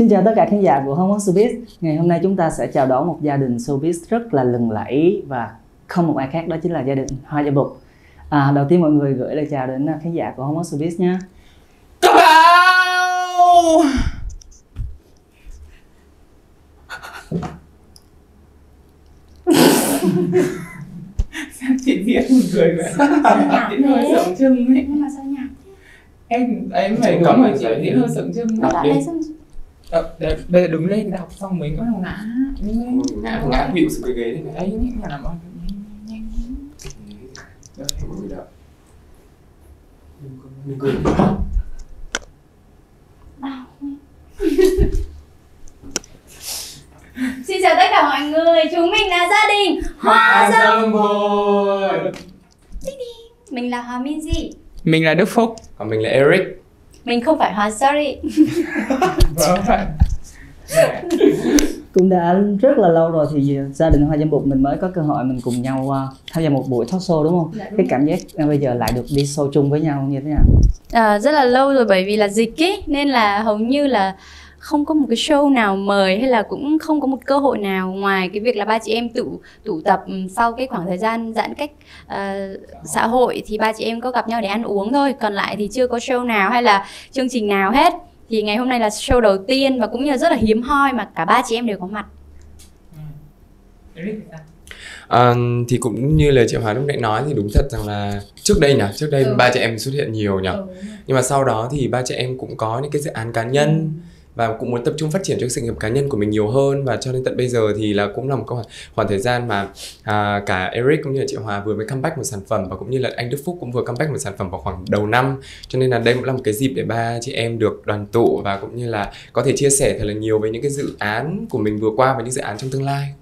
Xin chào tất cả khán giả của Home Showbiz. Ngày hôm nay chúng ta sẽ chào đón một gia đình showbiz rất là lừng lẫy và không một ai khác đó chính là gia đình Hoa Gia Bục. À, đầu tiên mọi người gửi lời chào đến khán giả của Home Showbiz nha. Các bạn Sao chị một người vậy? Chị hơi sống chưng ấy mà sao nhạc Em, em phải có một chị diễn hơi sống chưng đọc Đọc Đọc, đọc, Bây giờ đứng lên đọc xong mình có ngã. Đứng lên. Ngã ngã quỵu xuống cái ghế này. Đấy, nhà làm ơn. Nhanh mọi người đợi đừng cười Xin chào tất cả mọi người, chúng mình là gia đình Hoa Dâm Bồi. Mình là Hoa Minzy Mình là Đức Phúc. Còn mình là Eric Mình không phải Hoa Sorry Vâng Cũng đã rất là lâu rồi thì gia đình Hoa Gia Bục mình mới có cơ hội mình cùng nhau à, tham gia một buổi talk show đúng không? Dạ, đúng cái cảm giác à, bây giờ lại được đi show chung với nhau như thế nào? à, Rất là lâu rồi bởi vì là dịch ấy Nên là hầu như là không có một cái show nào mời hay là cũng không có một cơ hội nào ngoài cái việc là ba chị em tụ tụ tập ừm, sau cái khoảng thời gian giãn cách ờ, xã hội thì ba chị em có gặp nhau để ăn uống thôi. Còn lại thì chưa có show nào hay là chương trình nào hết. Thì ngày hôm nay là show đầu tiên và cũng như là rất là hiếm hoi mà cả ba chị em đều có mặt. Eric thì sao? à, Thì cũng như lời chị Hòa lúc nãy nói thì đúng thật rằng là Trước đây nhỉ, trước đây Ừ. ba chị em xuất hiện nhiều nhỉ. Nhưng mà sau đó thì ba chị em cũng có những cái dự án cá nhân và cũng muốn tập trung phát triển cho sự nghiệp cá nhân của mình nhiều hơn. Và cho đến tận bây giờ thì là cũng là một khoảng, khoảng thời gian mà à, cả Eric cũng như là chị Hòa vừa mới comeback một sản phẩm và cũng như là anh Đức Phúc cũng vừa comeback một sản phẩm vào khoảng đầu năm. Cho nên là đây cũng là một cái dịp để ba chị em được đoàn tụ và cũng như là có thể chia sẻ thật là nhiều về những cái dự án của mình vừa qua và những dự án trong tương lai.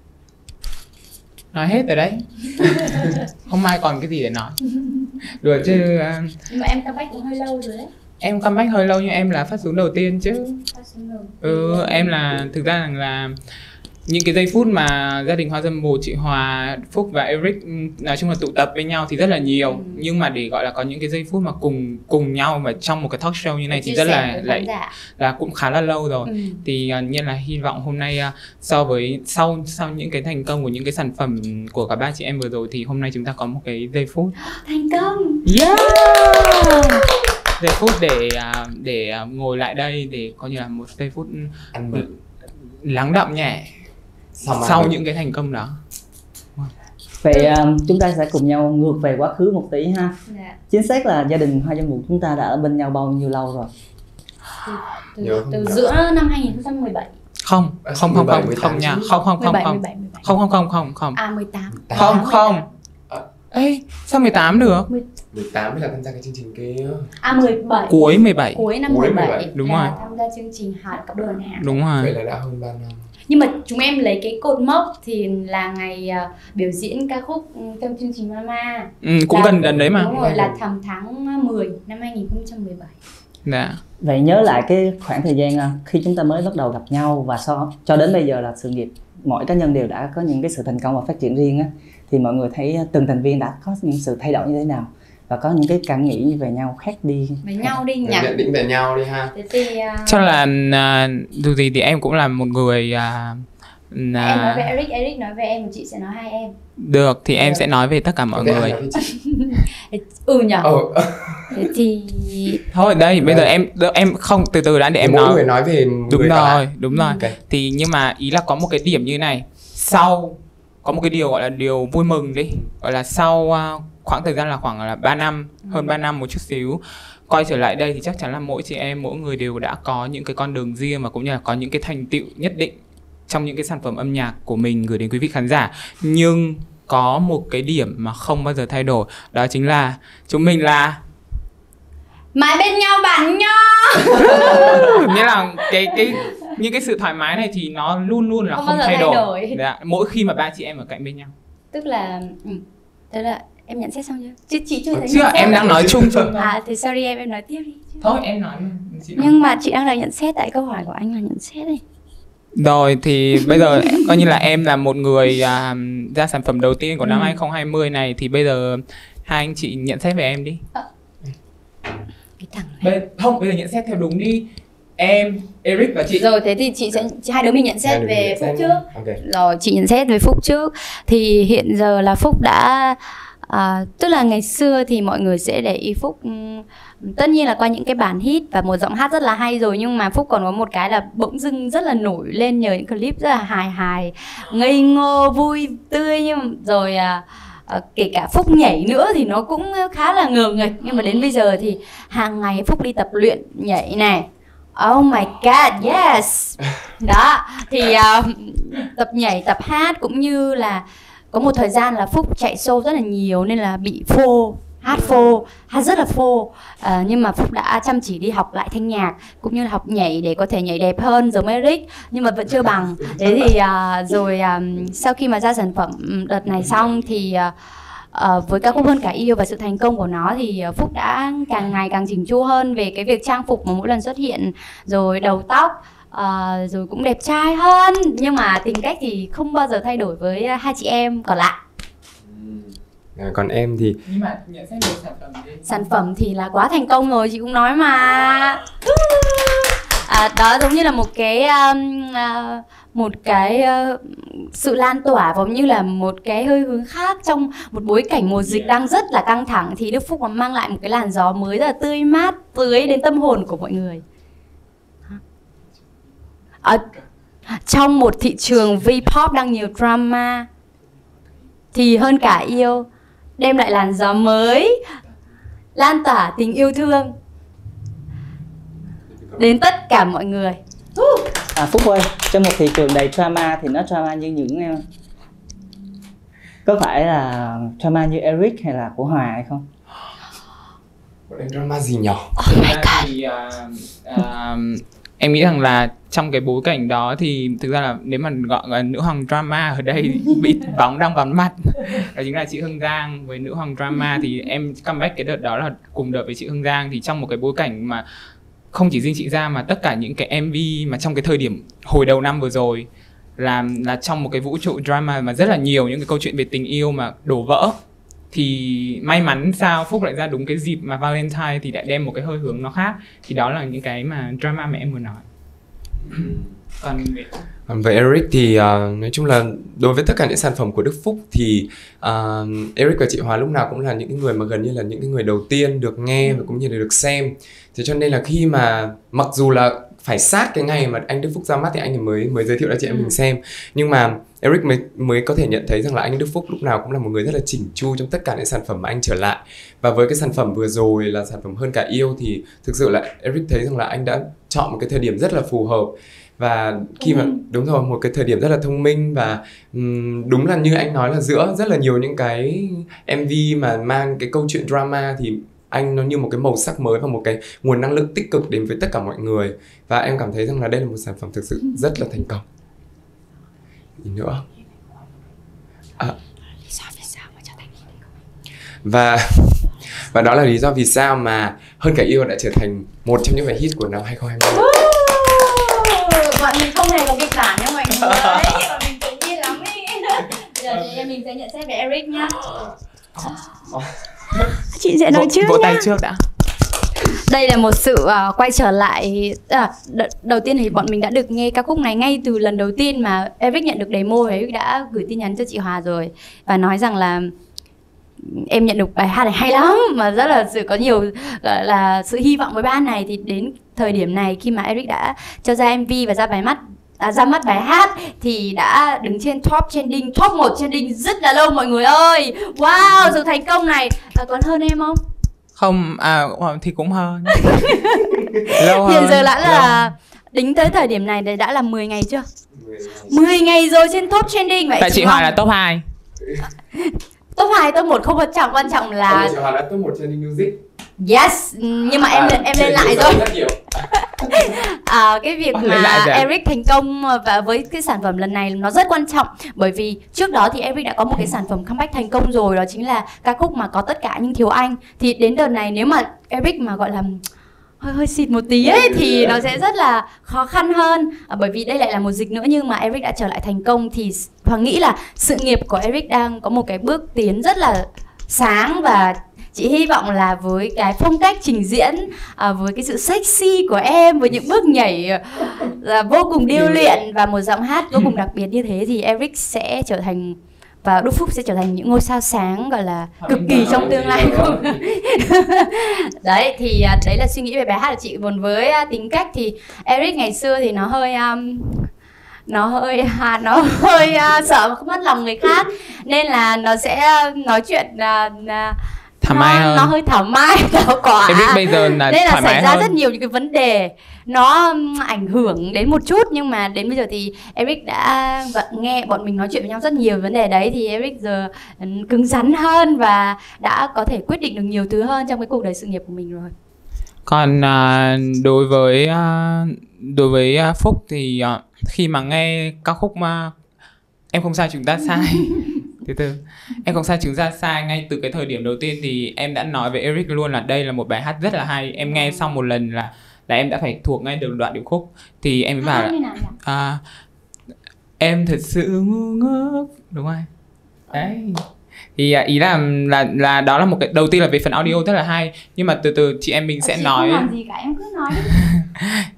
Nói hết rồi đấy. Không ai còn cái gì để nói. Được chứ à, nhưng mà em comeback cũng hơi lâu rồi đấy Em comeback hơi lâu nhưng em là phát súng đầu tiên chứ Ừ, em là thực ra là, là những cái giây phút mà gia đình Hoa Dâm Bồ, chị Hòa, Phúc và Eric ừ, nói chung là tụ tập với nhau thì rất là nhiều Ừ. nhưng mà để gọi là có những cái giây phút mà cùng cùng nhau mà trong một cái talk show như này thì rất là lại giả. là cũng khá là lâu rồi Ừ. thì uh, nhiên là hy vọng hôm nay uh, so với sau sau những cái thành công của những cái sản phẩm của cả ba chị em vừa rồi thì hôm nay chúng ta có một cái giây phút thành công Yeah! Giây phút để à, để à, ngồi lại đây để coi như là một giây phút ăn mừng lắng đọng nhẹ sau, sau những cái thành công đó Vậy à, chúng ta sẽ cùng nhau ngược về quá khứ một tí ha. Dạ. Chính xác là gia đình Hoa Gia Bục chúng ta đã ở bên nhau bao nhiêu lâu rồi? từ, Nhớ từ nhớ. giữa năm 2017 không không không 17, không 18 không nha không không không 17, không 17, 17. không không không không không À 18 không không. Ê, sao 18 được 18 mới là tham gia cái chương trình kia. À 17 cuối 17 Cuối năm Cuối 17, 17. Đúng rồi. tham gia chương trình Hạt Cặp Đôi Hảo đúng Vậy rồi là đã hơn 3 năm. Nhưng mà chúng em lấy cái cột mốc thì là ngày à, biểu diễn ca khúc ừ, trong chương trình Mama ừ, cũng Là- gần gần đấy mà. Đúng rồi, là thầm tháng 10 năm 2017 dạ. Vậy nhớ lại cái khoảng thời gian à, khi chúng ta mới bắt đầu gặp nhau và sau cho đến bây giờ là sự nghiệp mỗi cá nhân đều đã có những cái sự thành công và phát triển riêng á thì mọi người thấy từng thành viên đã có những sự thay đổi như thế nào và có những cái cảm nghĩ về nhau khác đi. Với nhau đi nhỉ? nhận định về nhau đi ha. Thế thì à, chắc là à, dù gì thì em cũng là một người à, em nói về Eric, Eric nói về em và chị sẽ nói hai em. Được thì em sẽ nói về tất cả mọi ai người? Ừ nhỉ? Ờ, Thế thì thôi đây bây giờ em em không từ từ đã để thì em mỗi nói. người nói về đúng người rồi đúng rồi. Ok. thì nhưng mà ý là có một cái điểm như này. Sau có một cái điều gọi là điều vui mừng đi. Gọi là sau khoảng thời gian là khoảng là 3 năm hơn 3 năm một chút xíu quay trở lại đây thì chắc chắn là mỗi chị em mỗi người đều đã có những cái con đường riêng và cũng như là có những cái thành tựu nhất định trong những cái sản phẩm âm nhạc của mình gửi đến quý vị khán giả nhưng có một cái điểm mà không bao giờ thay đổi đó chính là chúng mình là Mãi bên nhau bạn nho nghĩa là cái cái những cái sự thoải mái này thì nó luôn luôn là Không không, bao giờ thay thay đổi, đổi. Dạ, mỗi khi mà ba chị em ở cạnh bên nhau Tức là ừ. Tức là em nhận xét xong chưa? Chứ chị chưa thấy chưa em đang nói chung chung thôi À thì sorry em, em nói tiếp đi. Thôi em nói chị nói. Nhưng mà chị đang đợi nhận xét tại câu hỏi của anh là nhận xét đi rồi thì bây giờ coi như là em là một người à, ra sản phẩm đầu tiên của năm Ừ. 2020 này thì bây giờ hai anh chị nhận xét về em đi. Cái thằng này. Bây, không bây giờ nhận xét theo đúng đi. Em Eric và chị. Rồi thế thì chị sẽ chị hai đứa mình nhận xét Hai về nhận phúc trước. nhá. Ok. rồi chị nhận xét về phúc trước. Thì hiện giờ là phúc đã à, tức là ngày xưa thì mọi người sẽ để ý phúc ừm, tất nhiên là qua những cái bản hit và một giọng hát rất là hay rồi nhưng mà phúc còn có một cái là bỗng dưng rất là nổi lên nhờ những clip rất là hài hài ngây ngô vui tươi nhưng rồi à, à, kể cả phúc nhảy nữa thì nó cũng khá là ngờ nghệch nhưng mà đến bây giờ thì hàng ngày phúc đi tập luyện nhảy này Oh my god, yes. Đó, thì à, tập nhảy, tập hát cũng như là có một thời gian là Phúc chạy show rất là nhiều nên là bị phô hát phô hát rất là phô. À, nhưng mà phúc đã chăm chỉ đi học lại thanh nhạc cũng như là học nhảy để có thể nhảy đẹp hơn giống eric nhưng mà vẫn chưa bằng. Thế thì à, rồi à, sau khi mà ra sản phẩm đợt này xong thì à, à, với ca khúc hơn cả yêu và sự thành công của nó thì phúc đã càng ngày càng chỉnh chu hơn về cái việc trang phục mà mỗi lần xuất hiện. Rồi đầu tóc à, rồi cũng đẹp trai hơn. Nhưng mà tính cách thì không bao giờ thay đổi với à, hai chị em còn lại. À, còn em thì nhưng mà nhận xét về sản phẩm đi sản phẩm thì là quá thành công rồi chị cũng nói mà. À, đó giống như là một cái um, uh, một cái uh, sự lan tỏa giống như là một cái hơi hướng khác trong một bối cảnh mùa dịch đang rất là căng thẳng thì Đức Phúc mà mang lại một cái làn gió mới rất là tươi mát tưới đến tâm hồn của mọi người ở trong một thị trường V-pop đang nhiều drama thì hơn cả yêu đem lại làn gió mới lan tỏa tình yêu thương đến tất cả mọi người. À, Phúc ơi, trong một thị trường đầy drama thì nó drama như những em có phải là drama như Eric hay là của Hòa hay không? bọn em drama gì nhỏ? Thực ra thì à, à, em nghĩ rằng là trong cái bối cảnh đó thì thực ra là nếu mà gọi là nữ hoàng drama ở đây bị bóng đang bắn mặt đó chính là chị Hương Giang với nữ hoàng drama thì em comeback cái đợt đó là cùng đợt với chị Hương Giang. Thì trong một cái bối cảnh mà không chỉ riêng chị ra mà tất cả những cái MV mà trong cái thời điểm hồi đầu năm vừa rồi là là trong một cái vũ trụ drama mà rất là nhiều những cái câu chuyện về tình yêu mà đổ vỡ thì may mắn sao Phúc lại ra đúng cái dịp mà Valentine thì lại đem một cái hơi hướng nó khác. Thì đó là những cái mà drama mà em vừa nói. Còn về Còn Eric thì uh, nói chung là đối với tất cả những sản phẩm của Đức Phúc thì uh, Eric và chị Hòa lúc nào cũng là những người mà gần như là những cái người đầu tiên được nghe và cũng như là được xem. Thế cho nên là khi mà mặc dù là phải sát cái ngày mà anh Đức Phúc ra mắt thì anh ấy mới mới giới thiệu cho chị em mình xem. Nhưng mà Eric mới mới có thể nhận thấy rằng là anh Đức Phúc lúc nào cũng là một người rất là chỉnh chu trong tất cả những sản phẩm mà anh trở lại. Và với cái sản phẩm vừa rồi là sản phẩm hơn cả yêu thì thực sự là Eric thấy rằng là anh đã chọn một cái thời điểm rất là phù hợp. Và khi mà đúng rồi một cái thời điểm rất là thông minh và um, đúng là như anh nói là giữa rất là nhiều những cái MV mà mang cái câu chuyện drama thì anh nó như một cái màu sắc mới và một cái nguồn năng lượng tích cực đến với tất cả mọi người. Và em cảm thấy rằng là đây là một sản phẩm thực sự rất là thành công gì nữa. À, và và đó là lý do vì sao mà hơn cả yêu đã trở thành một trong những bài hit của năm 2020 bọn mình không hề có kịch bản nha mọi người. Bọn mình tự nhiên lắm ý. Bây giờ thì mình sẽ nhận xét về Eric nhá. Chị sẽ nói trước vỗ tay trước. Đã đây là một sự uh, quay trở lại à, đ- đầu tiên thì bọn mình đã được nghe ca khúc này ngay từ lần đầu tiên mà Eric nhận được demo ấy đã gửi tin nhắn cho chị Hòa rồi và nói rằng là em nhận được bài hát này hay lắm mà rất là sự có nhiều gọi là sự hy vọng với ban này. Thì đến thời điểm này khi mà Eric đã cho ra MV và ra bài mắt à, ra mắt bài hát thì đã đứng trên top trending top 1 trending rất là lâu mọi người ơi! Wow sự thành công này! À, còn hơn em không? Không à thì cũng hơn. Lâu hơn hiện giờ đã là tính tới thời điểm này thì đã là 10 ngày chưa? 10 ngày rồi trên top trending vậy tại chị không? là top 2 top 2 top 1 không quan trọng quan trọng là chị Hòa đã top một trending music yes nhưng mà em lên em lên lại rồi. à, cái việc mà à? Eric thành công và với cái sản phẩm lần này nó rất quan trọng bởi vì trước đó thì Eric đã có một cái sản phẩm comeback thành công rồi đó chính là ca khúc mà có tất cả nhưng thiếu anh. Thì đến đợt này nếu mà Eric mà gọi là hơi hơi xịt một tí ấy thì nó sẽ rất là khó khăn hơn. À, bởi vì đây lại là một dịch nữa nhưng mà Eric đã trở lại thành công thì Hoàng nghĩ là sự nghiệp của Eric đang có một cái bước tiến rất là sáng và chị hy vọng là với cái phong cách trình diễn à, với cái sự sexy của em với những bước nhảy là vô cùng điêu luyện và một giọng hát vô cùng đặc biệt như thế thì Eric sẽ trở thành và Đức Phúc sẽ trở thành những ngôi sao sáng gọi là cực kỳ trong tương lai không? đấy thì à, đấy là suy nghĩ về bài hát của chị. Còn với uh, tính cách thì Eric ngày xưa thì nó hơi um, nó hơi à, nó hơi uh, sợ không mất lòng người khác. Nên là nó sẽ nói chuyện uh, uh, thoải nó, mái hơn. nó hơi thoải mái thảo quả em biết bây giờ là nên là xảy ra hơn. rất nhiều những cái vấn đề. Nó ảnh hưởng đến một chút nhưng mà đến bây giờ thì Eric đã nghe bọn mình nói chuyện với nhau rất nhiều vấn đề đấy thì Eric giờ cứng rắn hơn và đã có thể quyết định được nhiều thứ hơn trong cái cuộc đời sự nghiệp của mình rồi. Còn à, đối với à, đối với à, phúc thì à, khi mà nghe ca khúc mà em không sai chúng ta sai từ từ em không sai chúng ta sai ngay từ cái thời điểm đầu tiên thì em đã nói với Eric luôn là đây là một bài hát rất là hay. Em nghe xong một lần là là em đã phải thuộc ngay được đoạn điệp khúc. Thì em mới bảo là à, em thật sự ngu ngốc. Đúng không đấy. Thì à, ý là là là đó là một cái đầu tiên là về phần audio rất là hay. Nhưng mà từ từ chị em mình sẽ Chị nói không làm gì cả em cứ nói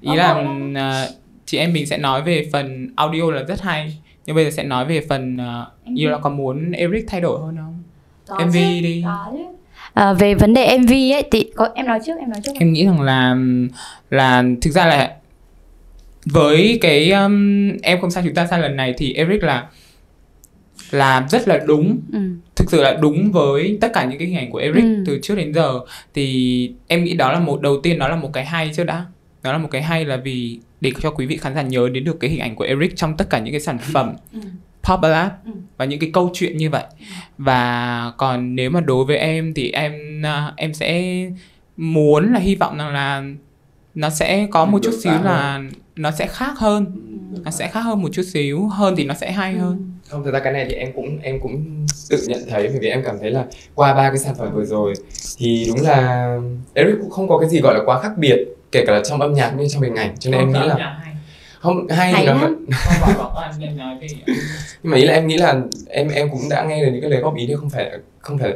ý là à, chị em mình sẽ nói về phần audio là rất hay nhưng bây giờ sẽ nói về phần uh, yêu là có muốn Eric thay đổi hơn không Có MV chứ, đi. có chứ. À, về vấn đề MV ấy thì có em nói trước em nói trước em nghĩ rằng là là thực ra là với cái um, em không sai chúng ta sai lần này thì Eric là là rất là đúng ừ. thực sự là đúng với tất cả những cái hình ảnh của Eric Ừ. từ trước đến giờ thì em nghĩ đó là một đầu tiên đó là một cái hay trước đã đó là một cái hay là vì để cho quý vị khán giả nhớ đến được cái hình ảnh của Eric trong tất cả những cái sản phẩm Ừ. pop ballad Ừ. và những cái câu chuyện như vậy và còn nếu mà đối với em thì em à, em sẽ muốn là hy vọng rằng là nó sẽ có một chút xíu là nó sẽ khác hơn. Nó sẽ khác hơn một chút xíu. Hơn thì nó sẽ hay hơn. Không thực ra cái này thì em cũng em cũng tự nhận thấy bởi vì em cảm thấy là qua ba cái sản phẩm vừa rồi thì đúng là Eric cũng không có cái gì gọi là quá khác biệt kể cả là trong âm nhạc như trong hình ảnh. Cho nên em nghĩ là không hay thì Hay vẫn nhưng mà ý là em nghĩ là em em cũng đã nghe được những cái lời góp ý đấy không phải không phải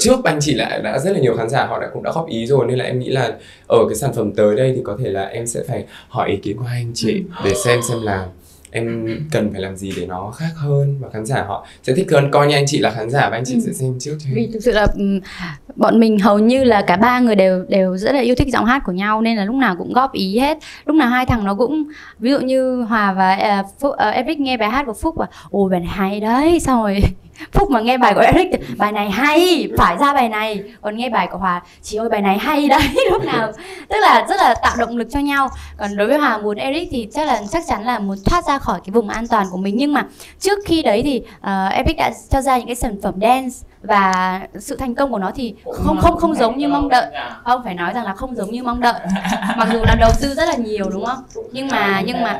trước anh chị lại đã rất là nhiều khán giả họ đã cũng đã góp ý rồi nên là em nghĩ là ở cái sản phẩm tới đây thì có thể là em sẽ phải hỏi ý kiến của hai anh chị để xem xem là em cần phải làm gì để nó khác hơn? Và khán giả họ sẽ thích hơn. Coi như anh chị là khán giả và anh chị Ừ. sẽ xem trước cho vì thực sự là ừm, bọn mình hầu như là cả ba người đều đều rất là yêu thích giọng hát của nhau nên là lúc nào cũng góp ý hết. Lúc nào hai thằng nó cũng ví dụ như hòa và uh, phúc, uh, Eric nghe bài hát của phúc và ồ bài này hay đấy. Xong rồi phúc mà nghe bài của Eric bài này hay phải ra bài này. Còn nghe bài của hòa chị ơi bài này hay đấy. Lúc nào tức là rất là tạo động lực cho nhau. Còn đối với hòa muốn Eric thì chắc là chắc chắn là muốn thoát ra khỏi cái vùng an toàn của mình. Nhưng mà trước khi đấy thì uh, Eric đã cho ra những cái sản phẩm dance và sự thành công của nó thì không không không giống như mong đợi. không phải nói rằng là không giống như mong đợi. Mặc dù là đầu tư rất là nhiều đúng không? Nhưng mà nhưng mà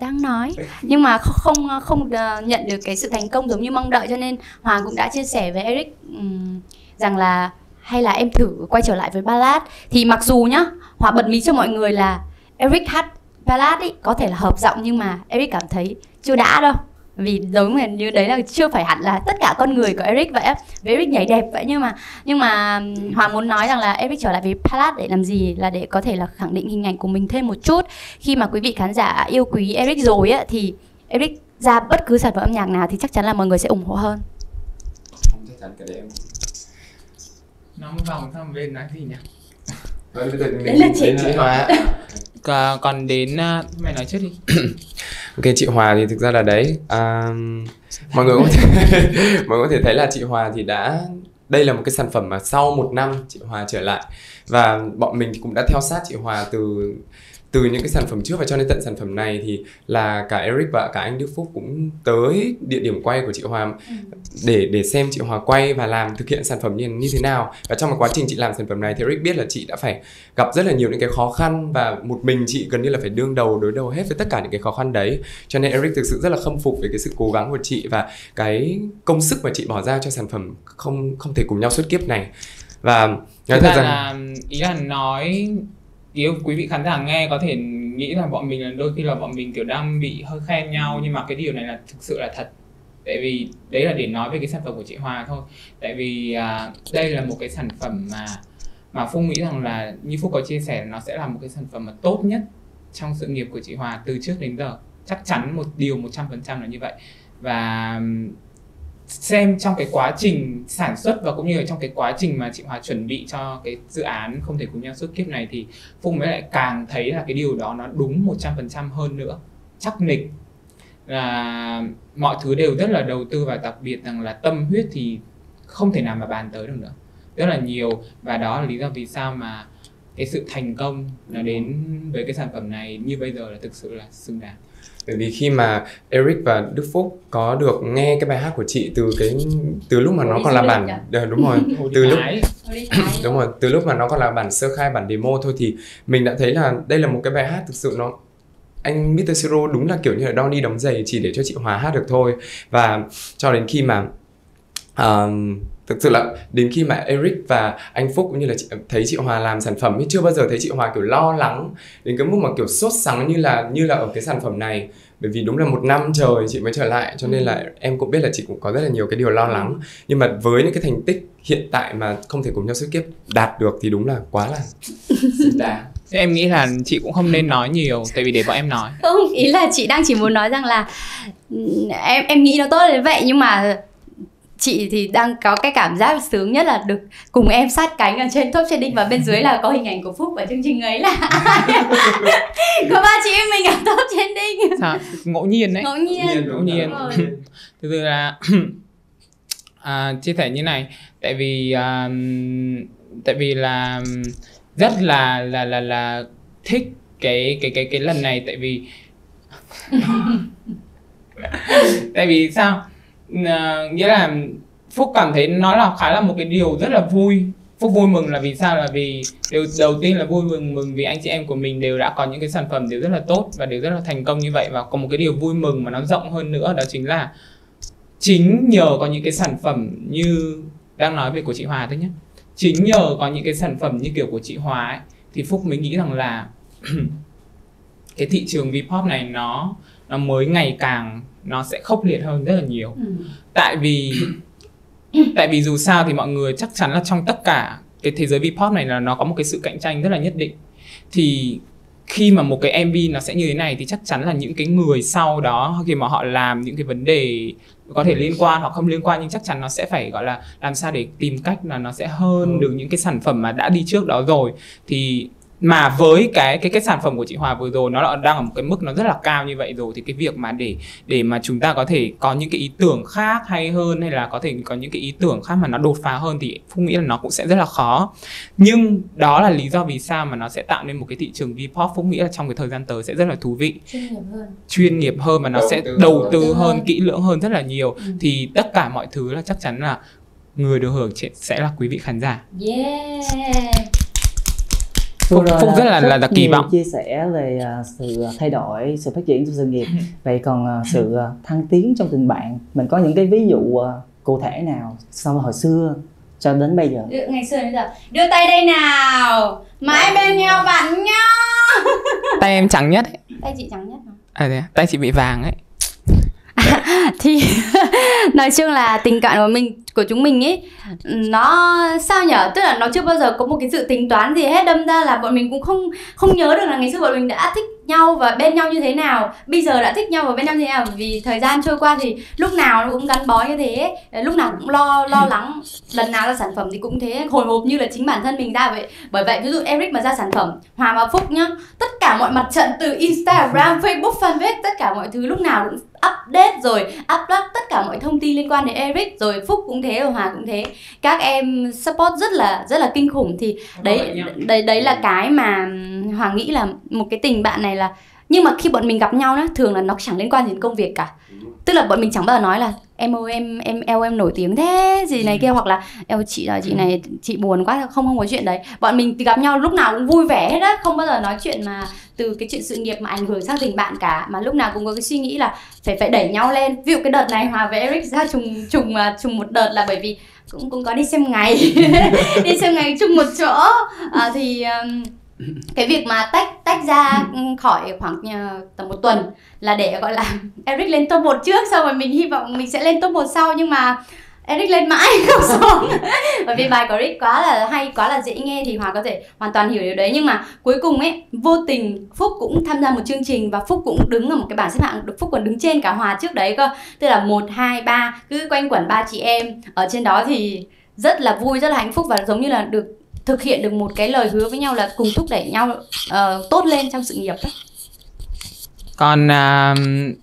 đang nói. Nhưng mà không ờ, không ờ, nhận được cái sự thành công giống như mong đợi cho nên Hoàng cũng đã chia sẻ với Eric um, rằng là hay là em thử quay trở lại với ballad? Thì mặc dù nhá Hòa bật mí cho mọi người là Eric hát ballad ý có thể là hợp giọng nhưng mà Eric cảm thấy chưa đã đâu vì giống như như đấy là chưa phải hẳn là tất cả con người của Eric vậy á. Với Eric nhảy đẹp vậy nhưng mà nhưng mà Hoàng muốn nói rằng là Eric trở lại với ballad để làm gì? Là để có thể là khẳng định hình ảnh của mình thêm một chút. Khi mà quý vị khán giả yêu quý Eric rồi á thì Eric ra bất cứ sản phẩm âm nhạc nào thì chắc chắn là mọi người sẽ ủng hộ hơn. Không chắc chắn cái đấy em. Nó vòng xong bên nói gì nhỉ? Vâng, bây giờ mình Đấy là chị. đến chị Hòa Còn- còn đến à, mày nói trước đi. Ok chị Hòa thì thực ra là đấy. À, mọi người có thể mọi người có thể thấy là chị Hòa thì đã đây là một cái sản phẩm mà sau một năm chị Hòa trở lại. Và bọn mình cũng đã theo sát chị Hòa từ từ những cái sản phẩm trước và cho đến tận sản phẩm này thì là cả Eric và cả anh Đức Phúc cũng tới địa điểm quay của chị Hòa để để xem chị Hòa quay và làm thực hiện sản phẩm như như thế nào. Và trong cái quá trình chị làm sản phẩm này thì Eric biết là chị đã phải gặp rất là nhiều những cái khó khăn và một mình chị gần như là phải đương đầu đối đầu hết với tất cả những cái khó khăn đấy. Cho nên Eric thực sự rất là khâm phục về cái sự cố gắng của chị và cái công sức mà chị bỏ ra cho sản phẩm không không thể cùng nhau suốt kiếp này. Và nói thật rằng là ý là nói ý quý vị khán giả nghe có thể nghĩ là bọn mình là đôi khi là bọn mình kiểu đang bị hơi khen nhau nhưng mà cái điều này là thực sự là thật. Tại vì đấy là để nói về cái sản phẩm của chị Hòa thôi. Tại vì à, đây là một cái sản phẩm mà mà Phúc nghĩ rằng là như Phúc có chia sẻ nó sẽ là một cái sản phẩm mà tốt nhất trong sự nghiệp của chị Hòa từ trước đến giờ. Chắc chắn một điều 100% là như vậy. Và xem trong cái quá trình sản xuất và cũng như là trong cái quá trình mà chị Hòa chuẩn bị cho cái dự án không thể cùng nhau suốt kiếp này thì Phúc mới lại càng thấy là cái điều đó nó đúng 100% hơn nữa. Chắc nịch. Là mọi thứ đều rất là đầu tư và đặc biệt rằng là tâm huyết thì không thể nào mà bàn tới được nữa. Rất là nhiều và đó là lý do vì sao mà cái sự thành công nó đến với cái sản phẩm này như bây giờ là thực sự là xứng đáng bởi vì khi mà Eric và Đức Phúc có được nghe cái bài hát của chị từ cái từ lúc mà nó còn là bản ờ, đúng rồi. Từ lúc đúng rồi từ lúc mà nó còn là bản sơ khai bản demo thôi thì mình đã thấy là đây là một cái bài hát thực sự nó anh Mr. Siro đúng là kiểu như là đo đi đóng giày chỉ để cho chị Hòa hát được thôi. Và cho đến khi mà um, thực sự là đến khi mà Eric và anh Phúc cũng như là chị, thấy chị Hòa làm sản phẩm ấy chưa bao giờ thấy chị Hòa kiểu lo lắng đến cái mức mà kiểu sốt sắng như là như là ở cái sản phẩm này. Bởi vì đúng là một năm trời chị mới trở lại cho nên là ừ. em cũng biết là chị cũng có rất là nhiều cái điều lo lắng. Nhưng mà với những cái thành tích hiện tại mà không thể cùng nhau suốt kiếp đạt được thì đúng là quá là xứng đáng. Em nghĩ là chị cũng không nên nói nhiều tại vì để bọn em nói. Không ý là chị đang chỉ muốn nói rằng là em em nghĩ nó tốt đến vậy nhưng mà chị thì đang có cái cảm giác sướng nhất là được cùng em sát cánh ở trên top trending và bên dưới là có hình ảnh của phúc và chương trình ấy là có ba chị em mình ở top trending sao? Ngẫu nhiên đấy. Ngẫu nhiên. Ngẫu nhiên thực sự là à, chia sẻ như này. Tại vì à, tại vì là rất là là là là thích cái cái cái cái lần này tại vì tại vì sao Ờ, nghĩa là phúc cảm thấy nó là khá là một cái điều rất là vui. Phúc vui mừng là vì sao? Là vì điều đầu tiên là vui mừng mừng vì anh chị em của mình đều đã có những cái sản phẩm đều rất là tốt và đều rất là thành công như vậy. Và có một cái điều vui mừng mà nó rộng hơn nữa đó chính là chính nhờ có những cái sản phẩm như đang nói về của chị Hòa thôi nhé. Chính nhờ có những cái sản phẩm như kiểu của chị Hòa ấy, thì Phúc mới nghĩ rằng là cái thị trường Vpop này nó nó mới ngày càng nó sẽ khốc liệt hơn rất là nhiều ừ. tại vì tại vì dù sao thì mọi người chắc chắn là trong tất cả cái thế giới Vpop này là nó có một cái sự cạnh tranh rất là nhất định thì khi mà một cái MV nó sẽ như thế này thì chắc chắn là những cái người sau đó khi mà họ làm những cái vấn đề có thể liên quan hoặc không liên quan nhưng chắc chắn nó sẽ phải gọi là làm sao để tìm cách là nó sẽ hơn ừ. được những cái sản phẩm mà đã đi trước đó rồi thì mà với cái cái cái sản phẩm của chị Hòa vừa rồi nó đang ở một cái mức nó rất là cao như vậy rồi thì cái việc mà để để mà chúng ta có thể có những cái ý tưởng khác hay hơn hay là có thể có những cái ý tưởng khác mà nó đột phá hơn thì Phúc nghĩ là nó cũng sẽ rất là khó. Nhưng đó là lý do vì sao mà nó sẽ tạo nên một cái thị trường V-pop Phúc nghĩ là trong cái thời gian tới sẽ rất là thú vị. Chuyên nghiệp hơn. Chuyên nghiệp hơn và nó đầu sẽ tư đầu tư hơn, hơn kỹ lưỡng hơn rất là nhiều. Ừ. thì tất cả mọi thứ là chắc chắn là người được hưởng sẽ là quý vị khán giả. Yeah Phúc, Phúc rất là là, là kỳ vọng. chia sẻ về uh, sự thay đổi sự phát triển trong sự nghiệp. Vậy còn uh, sự uh, thăng tiến trong tình bạn mình có những cái ví dụ uh, cụ thể nào so với hồi xưa cho đến bây giờ? Đưa, ngày xưa đến giờ. Đưa tay đây nào. Mãi bên nhau bạn nhau. Tay em trắng nhất ấy. tay chị trắng nhất à thế tay chị bị vàng ấy. Thì nói chung là tình cảm của mình của chúng mình ấy nó sao nhở? Tức là nó chưa bao giờ có một cái sự tính toán gì hết đâm ra là bọn mình cũng không không nhớ được là ngày xưa bọn mình đã thích nhau và bên nhau như thế nào. Bây giờ đã thích nhau và bên nhau như thế nào? Vì thời gian trôi qua thì lúc nào nó cũng gắn bó như thế. Lúc nào cũng lo lo lắng. Lần nào ra sản phẩm thì cũng thế. Hồi hộp như là chính bản thân mình ra vậy. Bởi vậy ví dụ Eric mà ra sản phẩm Hòa và Phúc nhá tất cả mọi mặt trận từ Instagram Facebook fanpage tất cả mọi thứ lúc nào cũng update rồi upload tất cả mọi thông tin liên quan đến Eric rồi Phúc cũng thế rồi Hòa cũng thế. Các em support rất là rất là kinh khủng. Thì đấy đấy đấy là cái mà Hoàng nghĩ là một cái tình bạn này là nhưng mà khi bọn mình gặp nhau đó thường là nó chẳng liên quan đến công việc cả tức là bọn mình chẳng bao giờ nói là em ơi em em eo em nổi tiếng thế gì này kia hoặc là eo chị là chị này chị buồn quá không không có chuyện đấy bọn mình gặp nhau lúc nào cũng vui vẻ hết á không bao giờ nói chuyện mà từ cái chuyện sự nghiệp mà ảnh hưởng sang tình bạn cả. Mà lúc nào cũng có cái suy nghĩ là phải phải đẩy nhau lên. Ví dụ cái đợt này hòa với eric ra trùng trùng à, trùng một đợt là bởi vì cũng cũng có đi xem ngày. Đi xem ngày chung một chỗ. À, thì um, cái việc mà tách tách ra khỏi khoảng ờ, tầm một tuần là để, gọi là, Eric lên top 1 trước, xong rồi mình hy vọng mình sẽ lên top 1 sau, nhưng mà Eric lên mãi. Không xong bởi vì bài của Eric quá là hay, quá là dễ nghe thì Hòa có thể hoàn toàn hiểu điều đấy. Nhưng mà cuối cùng ấy, vô tình Phúc cũng tham gia một chương trình và Phúc cũng đứng ở một cái bảng xếp hạng được Phúc còn đứng trên cả Hòa trước đấy cơ. Tức là một, hai, ba, cứ quanh quẩn ba chị em. Ở trên đó thì rất là vui, rất là hạnh phúc và giống như là được thực hiện được một cái lời hứa với nhau là cùng thúc đẩy nhau uh, tốt lên trong sự nghiệp đó. còn à,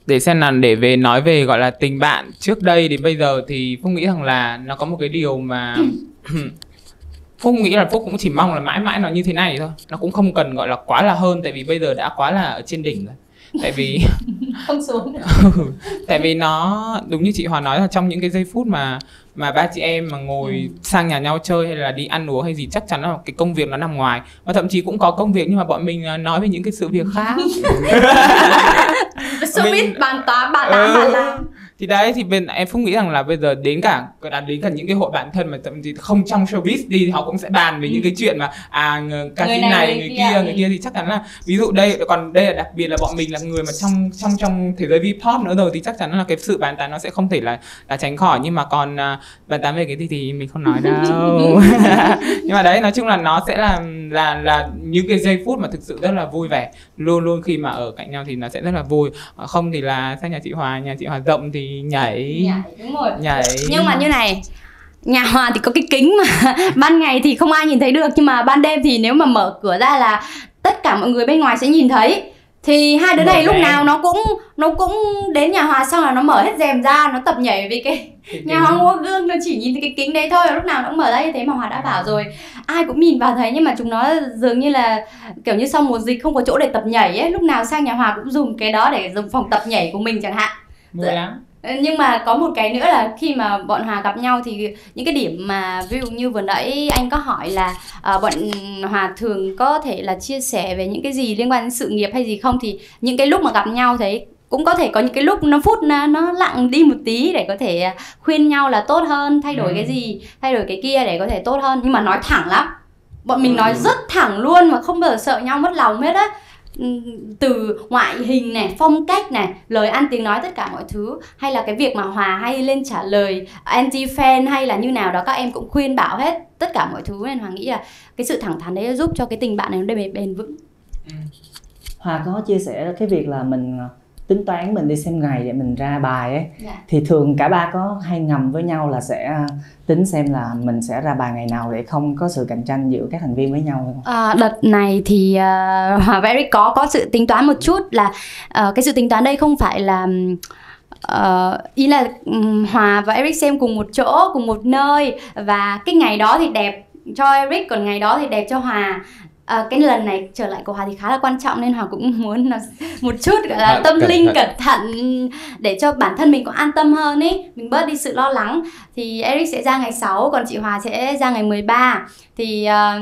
để xem là để về nói về gọi là tình bạn trước đây thì bây giờ thì phúc nghĩ rằng là nó có một cái điều mà phúc nghĩ là phúc cũng chỉ mong là mãi mãi nó như thế này thôi nó cũng không cần gọi là quá là hơn tại vì bây giờ đã quá là ở trên đỉnh rồi tại vì không xuống tại vì nó đúng như chị Hòa nói là trong những cái giây phút mà mà ba chị em mà ngồi ừ. sang nhà nhau chơi hay là đi ăn uống hay gì chắc chắn là cái công việc nó nằm ngoài. Và thậm chí cũng có công việc nhưng mà bọn mình à, nói về những cái sự việc khác. Showbiz bàn tán bàn tán bàn làm thì đấy thì bên em phúc nghĩ rằng là bây giờ đến cả đã đến cả những cái hội bạn thân mà thậm chí không trong showbiz đi thì họ cũng sẽ bàn về ừ. những cái chuyện mà à ca sĩ này, này người, kia, kia người kia thì chắc chắn là ví dụ đây còn đây là đặc biệt là bọn mình là người mà trong trong trong thế giới V-pop nữa rồi thì chắc chắn là cái sự bàn tán nó sẽ không thể là là tránh khỏi. Nhưng mà còn uh, bàn tán về cái gì thì mình không nói đâu. Nhưng mà đấy nói chung là nó sẽ là là là những cái giây phút mà thực sự rất là vui vẻ. Luôn luôn khi mà ở cạnh nhau thì nó sẽ rất là vui. Không thì là sang nhà chị Hòa nhà chị Hòa rộng thì nhảy. Nhảy đúng rồi. Nhảy. Nhưng mà như này nhà hòa thì có cái kính mà. Ban ngày thì không ai nhìn thấy được nhưng mà ban đêm thì nếu mà mở cửa ra là tất cả mọi người bên ngoài sẽ nhìn thấy. Thì hai đứa này lúc nào nó cũng nó cũng đến nhà hòa xong là nó mở hết rèm ra nó tập nhảy vì cái nhà hòa mua gương nó chỉ nhìn thấy cái kính đấy thôi lúc nào nó cũng mở ra như thế mà hòa đã bảo rồi. Ai cũng nhìn vào thấy nhưng mà chúng nó dường như là kiểu như sau mùa dịch không có chỗ để tập nhảy ấy lúc nào sang nhà hòa cũng dùng cái đó để dùng phòng tập nhảy của mình chẳng hạn. Vui lắm nhưng mà có một cái nữa là khi mà bọn Hòa gặp nhau thì những cái điểm mà ví dụ như vừa nãy anh có hỏi là uh, bọn Hòa thường có thể là chia sẻ về những cái gì liên quan đến sự nghiệp hay gì không thì những cái lúc mà gặp nhau thấy cũng có thể có những cái lúc nó phút nó, nó lặng đi một tí để có thể khuyên nhau là tốt hơn thay đổi ừ. cái gì thay đổi cái kia để có thể tốt hơn nhưng mà nói thẳng lắm bọn mình ừ. nói rất thẳng luôn mà không bao giờ sợ nhau mất lòng hết á Ừ, từ ngoại hình này, phong cách này, lời ăn tiếng nói, tất cả mọi thứ hay là cái việc mà hòa hay lên trả lời anti fan hay là như nào đó, các em cũng khuyên bảo hết, tất cả mọi thứ nên hòa nghĩ là cái sự thẳng thắn đấy giúp cho cái tình bạn này nó bền bền vững ừ. hòa có chia sẻ cái việc là mình tính toán mình đi xem ngày để mình ra bài ấy. Dạ. thì thường cả ba có hay ngầm với nhau là sẽ tính xem là mình sẽ ra bài ngày nào để không có sự cạnh tranh giữa các thành viên với nhau không? À, đợt này thì uh, Hòa Very có có sự tính toán một chút là uh, cái sự tính toán đây không phải là uh, ý là um, Hòa và Eric xem cùng một chỗ cùng một nơi và cái ngày đó thì đẹp cho Eric còn ngày đó thì đẹp cho Hòa à, cái lần này trở lại của Hòa thì khá là quan trọng nên Hòa cũng muốn là một chút gọi là à, tâm linh cẩn thận để cho bản thân mình có an tâm hơn ấy mình bớt đi sự lo lắng. Thì Eric sẽ ra ngày 6 còn chị Hòa sẽ ra ngày 13 thì uh,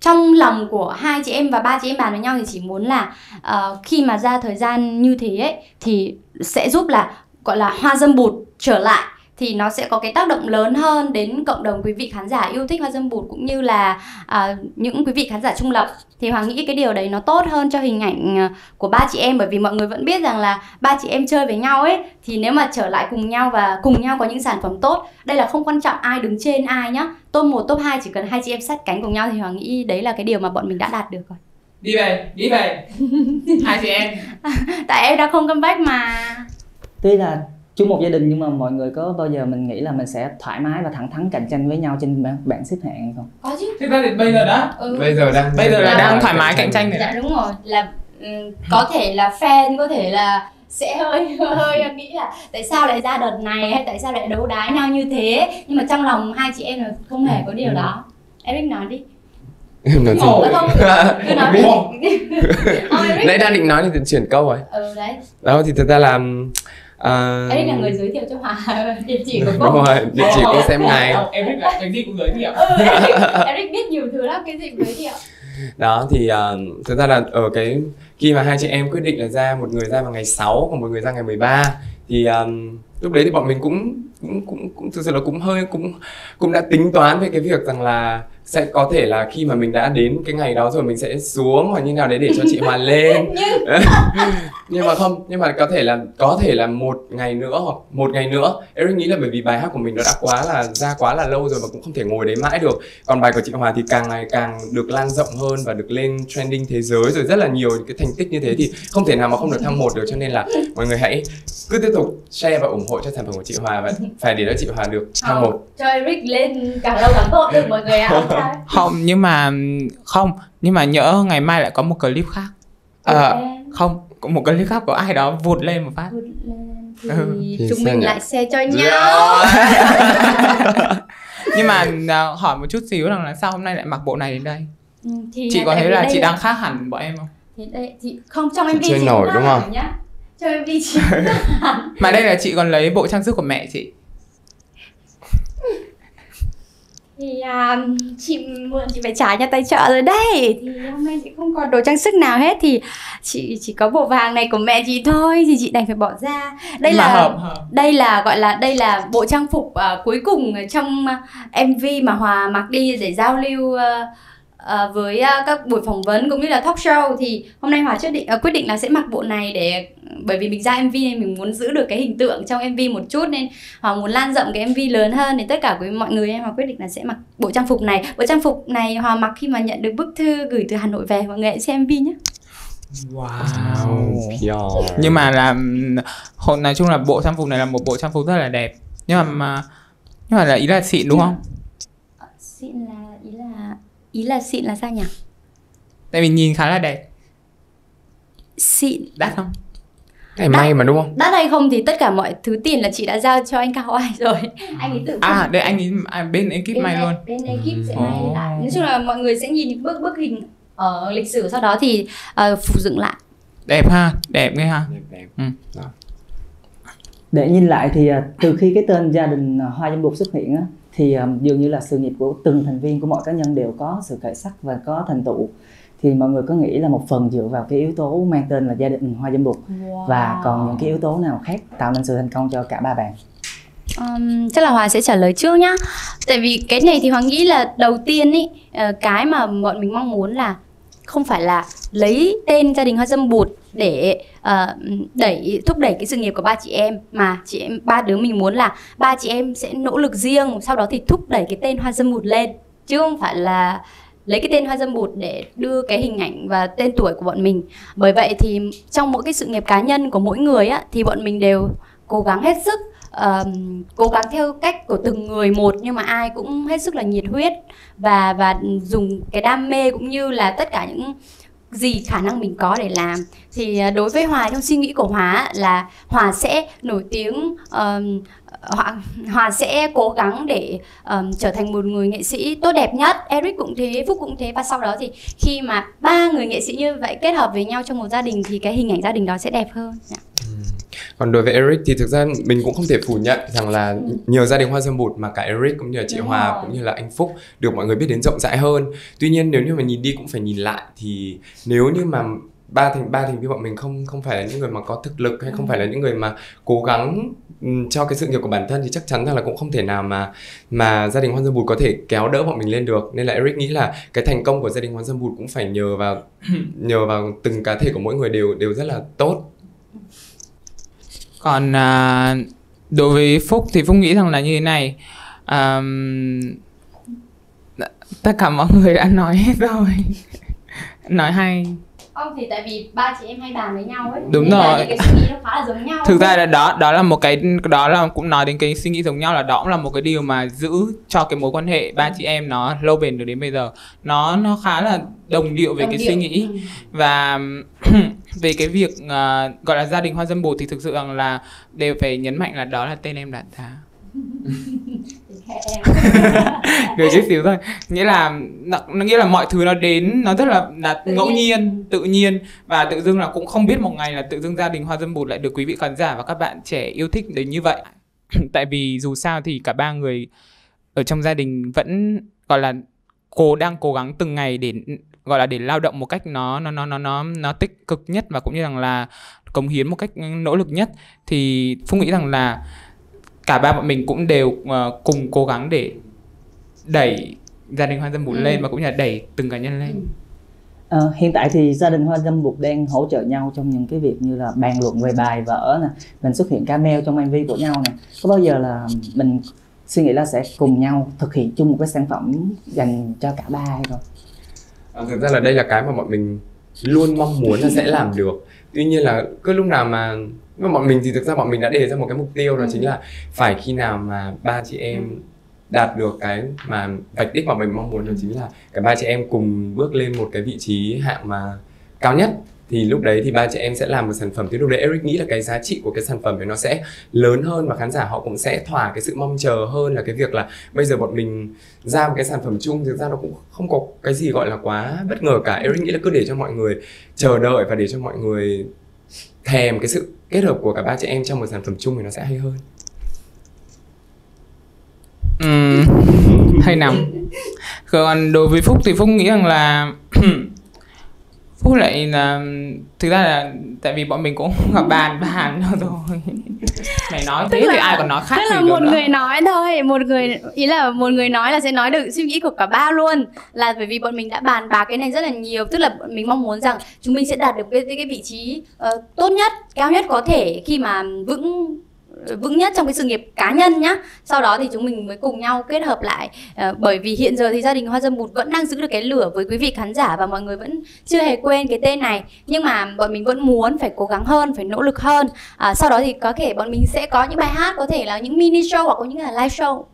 trong lòng của hai chị em và ba chị em bàn với nhau thì chỉ muốn là uh, khi mà ra thời gian như thế ấy thì sẽ giúp là gọi là hoa dâm bụt trở lại thì nó sẽ có cái tác động lớn hơn đến cộng đồng quý vị khán giả yêu thích hoa dâm bụt cũng như là à, những quý vị khán giả trung lập. Thì hoàng nghĩ cái điều đấy nó tốt hơn cho hình ảnh à, của ba chị em bởi vì mọi người vẫn biết rằng là ba chị em chơi với nhau ấy thì nếu mà trở lại cùng nhau và cùng nhau có những sản phẩm tốt đây là không quan trọng ai đứng trên ai nhá. Top 1, top 2 chỉ cần hai chị em sát cánh cùng nhau thì hoàng nghĩ đấy là cái điều mà bọn mình đã đạt được rồi. Đi về đi về. Hai chị em. Tại em đã không comeback mà. Tuy là chung một gia đình nhưng mà mọi người có bao giờ mình nghĩ là mình sẽ thoải mái và thẳng thắn cạnh tranh với nhau trên bảng xếp hạng không? Có chứ. Thực ra thì bây giờ đó. Ừ. Bây giờ đang bây giờ là đang thoải mái cạnh tranh rồi. Dạ đúng rồi, là um, có thể là fan có thể là sẽ hơi hơi nghĩ là tại sao lại ra đợt này hay tại sao lại đấu đá nhau như thế nhưng mà trong lòng hai chị em là không hề có điều ừ. đó Eric nói đi em nói gì không cứ nói đi nãy đang định nói thì chuyển câu rồi ừ đấy đó thì thật ra là À... Eric là người giới thiệu cho Hòa địa chỉ của cô. Đúng rồi, địa chỉ cô xem này. Eric là cái gì cũng giới thiệu. ừ, Eric, Eric biết nhiều thứ lắm, cái gì cũng giới thiệu. Đó thì uh, thực ra là ở cái khi mà hai chị em quyết định là ra một người ra vào ngày 6 còn một người ra ngày 13 thì um, lúc đấy thì bọn mình cũng cũng cũng cũng thực sự là cũng hơi cũng cũng đã tính toán về cái việc rằng là sẽ có thể là khi mà mình đã đến cái ngày đó rồi mình sẽ xuống hoặc như nào đấy để cho chị Hòa lên. Nhưng mà không nhưng mà có thể là có thể là một ngày nữa hoặc một ngày nữa. Eric nghĩ là bởi vì bài hát của mình nó đã quá là ra quá là lâu rồi và cũng không thể ngồi đấy mãi được. Còn bài của chị Hòa thì càng ngày càng được lan rộng hơn và được lên trending thế giới rồi rất là nhiều những cái thành tích như thế thì không thể nào mà không được thăng một được. Cho nên là mọi người hãy cứ tiếp tục share và ủng hộ cho sản phẩm của chị Hòa và phải để cho chị Hòa được thăng một. Cho Eric lên càng lâu càng tốt được mọi người ạ không nhưng mà không nhưng mà nhỡ ngày mai lại có một clip khác. À, không có một clip khác của ai đó vụt lên một phát. Vụt lên thì Ừ. Thì chúng mình nhỉ? lại share cho nhau. Nhưng mà à, hỏi một chút xíu rằng là sao hôm nay lại mặc bộ này đến đây? Ừ, thì chị có thấy là chị đang khác hẳn bọn em không? Thì đây thì không trong MV Chị chơi chị nổi, đúng không? nhá. Trong MV chị mà đây là chị còn lấy bộ trang sức của mẹ chị thì à, chị mượn chị phải trả nhà tài trợ rồi đây thì hôm nay chị không còn đồ trang sức nào hết. Thì chị chỉ có bộ vàng này của mẹ chị thôi thì chị đành phải bỏ ra. Đây mà là hợp hợp. đây là gọi là đây là bộ trang phục à, cuối cùng trong à, MV mà Hòa mặc đi để giao lưu à, à, với à, các buổi phỏng vấn cũng như là talk show thì hôm nay Hòa quyết định à, quyết định là sẽ mặc bộ này để bởi vì mình ra MV nên mình muốn giữ được cái hình tượng trong MV một chút nên Hòa muốn lan rộng cái MV lớn hơn để tất cả quý mọi người em Hòa quyết định là sẽ mặc bộ trang phục này. Bộ trang phục này Hòa mặc khi mà nhận được bức thư gửi từ Hà Nội về mọi người hãy xem MV nhé. Wow. Nhưng mà là hồi nói chung là bộ trang phục này là một bộ trang phục rất là đẹp. Nhưng mà, mà nhưng mà là ý là xịn đúng không? Xịn là ý là xịn là sao nhỉ? Tại vì nhìn khá là đẹp. Xịn. Đắt không? Này may mà đúng không? đắt hay không thì tất cả mọi thứ tiền là chị đã giao cho anh Cao Ai rồi. Anh ấy tự à đây anh ấy à, bên ekip may luôn. bên ekip sẽ may lại. Nói chung là mọi người sẽ nhìn những bức bức hình ở lịch sử sau đó thì uh, phục dựng lại. Đẹp ha đẹp nghe ha. Đẹp đẹp. Ừ. Đó. để nhìn lại thì à, từ khi cái tên gia đình à, Hoa Dâm Bụt xuất hiện á, thì à, dường như là sự nghiệp của từng thành viên của mọi cá nhân đều có sự khởi sắc và có thành tựu. Thì mọi người có nghĩ là một phần dựa vào cái yếu tố mang tên là gia đình Hoa Dâm Bụt và còn những cái yếu tố nào khác tạo nên sự thành công cho cả ba bạn? Um, chắc là Hòa sẽ trả lời trước nhá. Tại vì cái này thì Hòa nghĩ là đầu tiên ý ờ, Cái mà bọn mình mong muốn là không phải là lấy tên gia đình Hoa Dâm Bụt Để uh, đẩy thúc đẩy cái sự nghiệp của ba chị em Mà chị em ba đứa mình muốn là Ba chị em sẽ nỗ lực riêng Sau đó thì thúc đẩy cái tên Hoa Dâm Bụt lên. Chứ không phải là lấy cái tên Hoa Dâm Bụt để đưa cái hình ảnh và tên tuổi của bọn mình. Bởi vậy thì trong mỗi cái sự nghiệp cá nhân của mỗi người á Thì bọn mình đều cố gắng hết sức ờm, cố gắng theo cách của từng người một nhưng mà ai cũng hết sức là nhiệt huyết và và dùng cái đam mê cũng như là tất cả những gì khả năng mình có để làm. Thì ờ, đối với Hòa trong suy nghĩ của Hòa là Hòa sẽ nổi tiếng ờm, Hòa, Hòa sẽ cố gắng để um, trở thành một người nghệ sĩ tốt đẹp nhất. Eric cũng thế Phúc cũng thế. Và sau đó thì khi mà ba người nghệ sĩ như vậy kết hợp với nhau trong một gia đình thì cái hình ảnh gia đình đó sẽ đẹp hơn. Yeah. Còn đối với Eric thì thực ra mình cũng không thể phủ nhận rằng là nhiều gia đình hoa dâm bụt mà cả Eric cũng như là chị Đúng Hòa rồi. cũng như là anh Phúc được mọi người biết đến rộng rãi hơn. Tuy nhiên nếu như mà nhìn đi cũng phải nhìn lại thì nếu như mà ba thành ba thành viên bọn mình không không phải là những người mà có thực lực hay không phải là những người mà cố gắng ừm, cho cái sự nghiệp của bản thân thì chắc chắn rằng là cũng không thể nào mà mà gia đình Hoan Dâm Bụt có thể kéo đỡ bọn mình lên được nên là Eric nghĩ là cái thành công của gia đình Hoan Dâm Bụt cũng phải nhờ vào nhờ vào từng cá thể của mỗi người đều đều rất là tốt còn à, đối với phúc thì phúc nghĩ rằng là như thế này. Àm, tất cả mọi người đã nói hết rồi. Nói hay. Không thì tại vì ba chị em hay bàn với nhau ấy. Đúng Nên rồi. cái suy nghĩ nó khá là giống nhau. Thực ra là đó đó là một cái đó là cũng nói đến cái suy nghĩ giống nhau là đó cũng là một cái điều mà giữ cho cái mối quan hệ ba chị em nó lâu bền được đến bây giờ. Nó nó khá là đồng điệu về Đồng cái điệu. suy nghĩ. Ừ. và về cái việc à, gọi là gia đình hoa dâm bột thì thực sự rằng là đều phải nhấn mạnh là đó là tên em đặt ra Kệ em. được chút xíu thôi nghĩa là nó, nó nghĩa là mọi thứ nó đến nó rất là là Tự ngẫu nhiên. nhiên tự nhiên và tự dưng là cũng không biết một ngày là tự dưng gia đình hoa dâm bụt lại được quý vị khán giả và các bạn trẻ yêu thích đến như vậy tại vì dù sao thì cả ba người ở trong gia đình vẫn gọi là cố đang cố gắng từng ngày để gọi là để lao động một cách nó nó nó nó nó nó tích cực nhất và cũng như rằng là cống hiến một cách nỗ lực nhất thì phúc nghĩ rằng là cả ba bọn mình cũng đều ờ, cùng cố gắng để đẩy gia đình Hoa Dâm Bụt Ừ. lên và cũng như là đẩy từng cá nhân lên. Ờ, hiện tại thì gia đình Hoa Dâm Bụt đang hỗ trợ nhau trong những cái việc như là bàn luận về bài vở nè, mình xuất hiện cameo trong MV của nhau nè. Có bao giờ là mình suy nghĩ là sẽ cùng nhau thực hiện chung một cái sản phẩm dành cho cả ba hay không? Thực ra là đây là cái mà bọn mình luôn mong muốn là sẽ làm được. Tuy nhiên là cứ lúc nào mà mà bọn mình thì thực ra bọn mình đã đề ra một cái mục tiêu đó chính là phải khi nào mà ba chị em đạt được cái mà vạch đích mà mình mong muốn đó chính là cả ba chị em cùng bước lên một cái vị trí hạng mà cao nhất thì lúc đấy thì ba chị em sẽ làm một sản phẩm. Thì lúc đấy Eric nghĩ là cái giá trị của cái sản phẩm đấy nó sẽ lớn hơn và khán giả họ cũng sẽ thỏa cái sự mong chờ hơn là cái việc là bây giờ bọn mình ra một cái sản phẩm chung. Thực ra nó cũng không có cái gì gọi là quá bất ngờ cả. Eric nghĩ là cứ để cho mọi người chờ đợi và để cho mọi người thèm cái sự kết hợp của cả ba chị em trong một sản phẩm chung thì nó sẽ hay hơn. Hay nằm. Còn đối với phúc thì phúc nghĩ rằng là phúc lại là thực ra là tại vì bọn mình cũng gặp bàn bàn rồi mày nói thế Tức thì là- ai còn nói khác Tức là một nữa. người nói thôi, một người ý là một người nói là sẽ nói được suy nghĩ của cả ba luôn. Là bởi vì bọn mình đã bàn bạc cái này rất là nhiều, tức là bọn mình mong muốn rằng chúng mình sẽ đạt được cái cái, vị trí ờ, tốt nhất, cao nhất có thể khi mà vững Ờ, vững nhất trong cái sự nghiệp cá nhân nhá. Sau đó thì chúng mình mới cùng nhau kết hợp lại à, bởi vì hiện giờ thì gia đình hoa dâm bụt vẫn đang giữ được cái lửa với quý vị khán giả và mọi người vẫn chưa hề quên cái tên này. Nhưng mà bọn mình vẫn muốn phải cố gắng hơn phải nỗ lực hơn. À, sau đó thì có thể bọn mình sẽ có những bài hát có thể là những mini show hoặc có những là live show.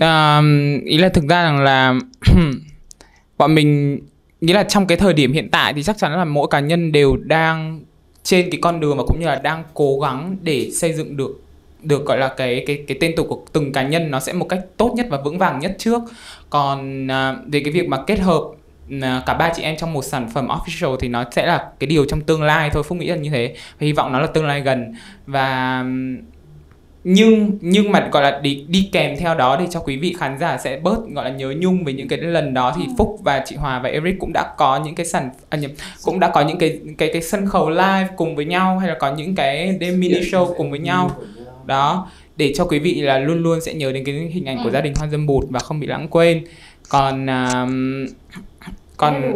À, ý là thực ra rằng là bọn mình nghĩa là trong cái thời điểm hiện tại thì chắc chắn là mỗi cá nhân đều đang trên cái con đường và cũng như là đang cố gắng để xây dựng được được gọi là cái cái cái tên tuổi của từng cá nhân nó sẽ một cách tốt nhất và vững vàng nhất trước. Còn à, về cái việc mà kết hợp à, cả ba chị em trong một sản phẩm official thì nó sẽ là cái điều trong tương lai thôi phúc nghĩ là như thế. Và hy vọng nó là tương lai gần. Và nhưng nhưng mà gọi là đi đi kèm theo đó để cho quý vị khán giả sẽ bớt gọi là nhớ nhung về những cái lần đó thì Phúc và chị Hòa và Eric cũng đã có những cái sản à, nhầm, cũng đã có những cái cái cái sân khấu live cùng với nhau hay là có những cái đêm mini show cùng với nhau đó. Để cho quý vị là luôn luôn sẽ nhớ đến cái hình ảnh của gia đình Hoa Dâm Bụt và không bị lãng quên. Còn à, còn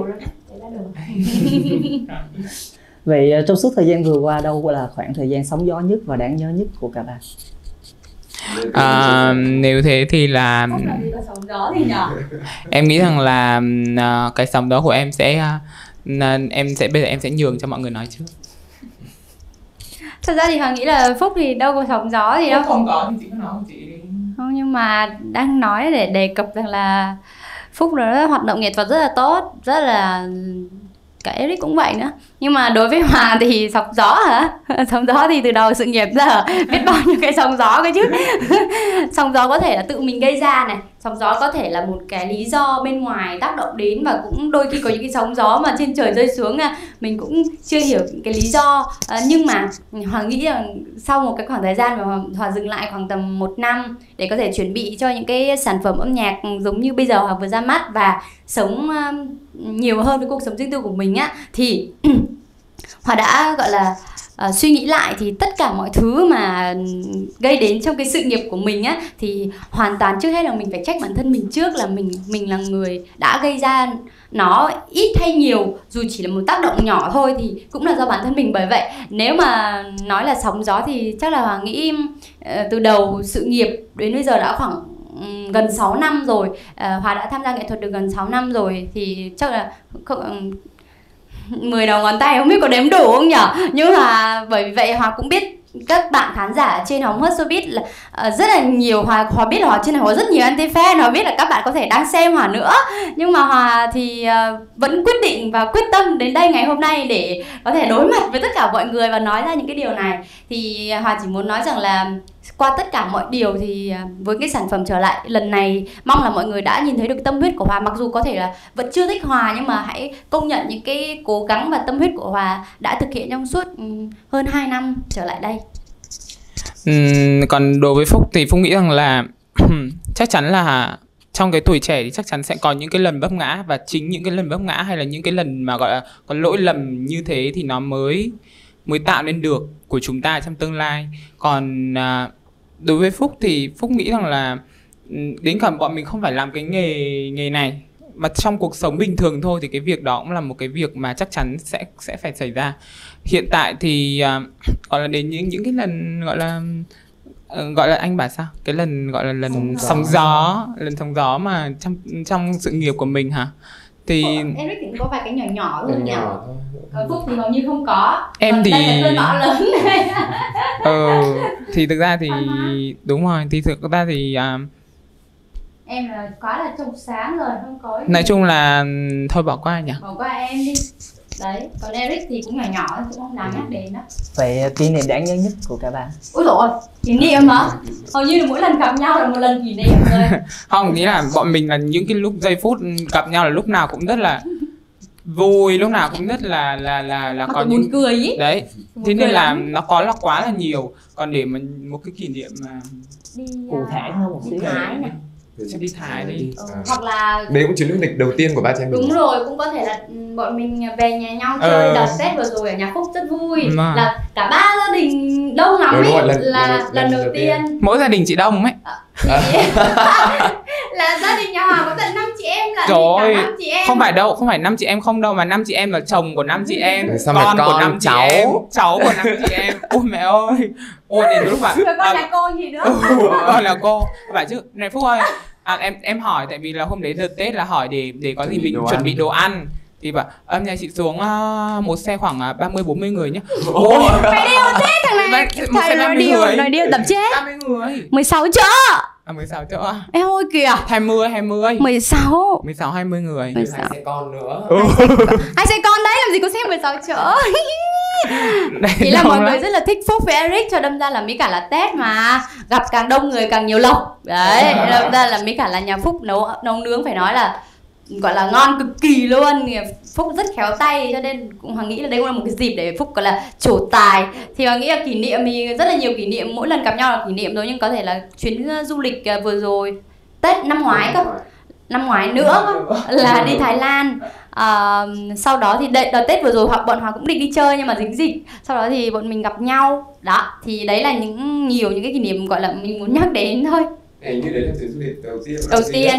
Vậy ờ, trong suốt thời gian vừa qua đâu là khoảng thời gian sóng gió nhất và đáng nhớ nhất của cả ba? à, nếu thế thì là em nghĩ rằng là à, cái sóng đó của em sẽ à, em sẽ bây giờ em sẽ nhường cho mọi người nói trước thật ra thì hoàng nghĩ là phúc thì đâu có sóng gió gì đâu. không có thì chị cứ nói của chị không nhưng mà đang nói để đề cập rằng là phúc nó hoạt động nghệ thuật rất là tốt rất là cả Eric cũng vậy nữa. Nhưng mà đối với Hòa thì sóng gió hả? Sóng gió thì từ đầu sự nghiệp giờ biết bao nhiêu cái sóng gió cái chứ. Sóng gió có thể là tự mình gây ra này sóng gió có thể là một cái lý do bên ngoài tác động đến và cũng đôi khi có những cái sóng gió mà trên trời rơi xuống à, mình cũng chưa hiểu cái lý do. À, nhưng mà Hòa nghĩ rằng sau một cái khoảng thời gian mà Hòa, Hòa dừng lại khoảng tầm một năm để có thể chuẩn bị cho những cái sản phẩm âm nhạc giống như bây giờ Hòa vừa ra mắt và sống nhiều hơn với cuộc sống riêng tư của mình á thì Hòa đã gọi là uh, suy nghĩ lại thì tất cả mọi thứ mà gây đến trong cái sự nghiệp của mình á thì hoàn toàn trước hết là mình phải trách bản thân mình trước là mình mình là người đã gây ra nó ít hay nhiều dù chỉ là một tác động nhỏ thôi thì cũng là do bản thân mình. Bởi vậy nếu mà nói là sóng gió thì chắc là Hoàng nghĩ ờ, từ đầu sự nghiệp đến bây giờ đã khoảng gần 6 năm rồi. Ờ, Hòa đã tham gia nghệ thuật được gần 6 năm rồi thì chắc là 10 đầu ngón tay không biết có đếm đủ không nhở? Nhưng mà bởi vì vậy Hòa cũng biết các bạn khán giả trên hóng hớt showbiz là uh, rất là nhiều hòa hòa biết là hòa trên này có rất nhiều anti fan hòa biết là các bạn có thể đang xem hòa nữa. Nhưng mà hòa thì uh, vẫn quyết định và quyết tâm đến đây ngày hôm nay để có thể đối mặt với tất cả mọi người và nói ra những cái điều này. Thì hòa chỉ muốn nói rằng là qua tất cả mọi điều thì à, với cái sản phẩm trở lại lần này mong là mọi người đã nhìn thấy được tâm huyết của Hòa mặc dù có thể là vẫn chưa thích Hòa nhưng mà hãy công nhận những cái cố gắng và tâm huyết của Hòa đã thực hiện trong suốt ừ, hơn 2 năm trở lại đây. Uhm, còn đối với Phúc thì Phúc nghĩ rằng là chắc chắn là trong cái tuổi trẻ thì chắc chắn sẽ có những cái lần vấp ngã và chính những cái lần vấp ngã hay là những cái lần mà gọi là có lỗi lầm như thế thì nó mới mới tạo nên được của chúng ta trong tương lai còn uh, đối với phúc thì phúc nghĩ rằng là ừ, đến cả bọn mình không phải làm cái nghề nghề này mà trong cuộc sống bình thường thôi thì cái việc đó cũng là một cái việc mà chắc chắn sẽ sẽ phải xảy ra. Hiện tại thì à, gọi là đến những những cái lần gọi là ờ, gọi là anh bảo sao? Cái lần gọi là lần Sóng gió. sóng gió lần sóng gió mà trong trong sự nghiệp của mình hả thì Eric thì cũng có vài cái nhỏ nhỏ thôi nhỉ? nhỏ thôi. Còn Phúc thì hầu như không có. Em Còn thì- đây là lớn. Này ờ thì thực ra thì đúng rồi thì thực ra thì à, em là quá là trong sáng rồi không có nói chung là thôi bỏ qua nhỉ. Bỏ qua em đi đấy còn Eric thì cũng nhỏ nhỏ cũng không đáng nhắc đến đó. Vậy à, kỷ niệm đáng nhớ nhất của cả ba ôi rồi kỷ niệm hả? Hầu như là mỗi lần gặp nhau là một lần kỷ niệm rồi. Không nghĩ là bọn mình là những cái lúc giây phút gặp nhau là lúc nào cũng rất là vui lúc nào cũng rất là là là là mà có còn buồn những cười ý. Đấy Buồn thế nên là lắm. nó có là quá là nhiều. Còn để mà một cái kỷ niệm mà đi cụ à, thể hơn một xíu. này Sẽ đi Thái đi. ừ. À. hoặc là đấy cũng chuyến du lịch đầu tiên của ba chị em mình đúng rồi cũng có thể là ừ, bọn mình về nhà nhau Ờ. chơi đợt tết vừa rồi ở nhà phúc rất vui Mà. là cả ba gia đình đông lắm Đúng ấy rồi, lần- là lần- lần, lần đầu đầu tiên mỗi gia đình chị đông ấy là gia đình nhà Hoàng có tận 5 chị em là Trời cả năm chị em không phải đâu không phải năm chị em không đâu mà năm chị em là chồng của năm chị em Rồi sao mà con của con, năm chị cháu? em cháu của năm chị em ôi mẹ ơi ôi đến lúc mà con à, là cô gì nữa con là cô phải chứ này phúc ơi à, em em hỏi tại vì là hôm đấy đợt tết là hỏi để để có Chuẩn gì mình đồ chuẩn ăn. bị đồ ăn. Thì bảo âm nhà chị xuống à, một xe khoảng à, 30 40 người nhá. Ôi. Mày điêu thế thằng này. Một xe nói 50 điêu người. nói điêu tập chết. 30 người. 16 chỗ à 16 chỗ à? Em ơi kìa. 20 20 16 16 20 người. Mười hai xe con nữa. Hai xe con. Đấy làm gì có xe 16 chỗ? Đây, Chỉ là mọi lắm. người rất là thích Phúc với Eric cho đâm ra là Mỹ cả là Tết mà. Gặp càng đông người càng nhiều lộc. Đấy đâm ra là Mỹ cả là nhà Phúc nấu nấu nướng phải nói là gọi là ngon cực kỳ luôn. Phúc rất khéo tay cho nên cũng Hoàng nghĩ là đây cũng là một cái dịp để Phúc gọi là trổ tài. Thì Hoàng nghĩ là kỷ niệm thì rất là nhiều kỷ niệm mỗi lần gặp nhau là kỷ niệm thôi nhưng có thể là chuyến ờ, du lịch ờ, vừa rồi Tết năm ngoái cơ. Năm ngoái nữa là đi Thái Lan. À, sau đó thì đợt, đợt Tết vừa rồi họ bọn Hòa cũng định đi chơi nhưng mà dính dịch. Sau đó thì bọn mình gặp nhau. Đó thì đấy là những nhiều những cái kỷ niệm gọi là mình muốn nhắc đến thôi. Hình như đấy là chuyến du lịch đầu tiên đầu tiên.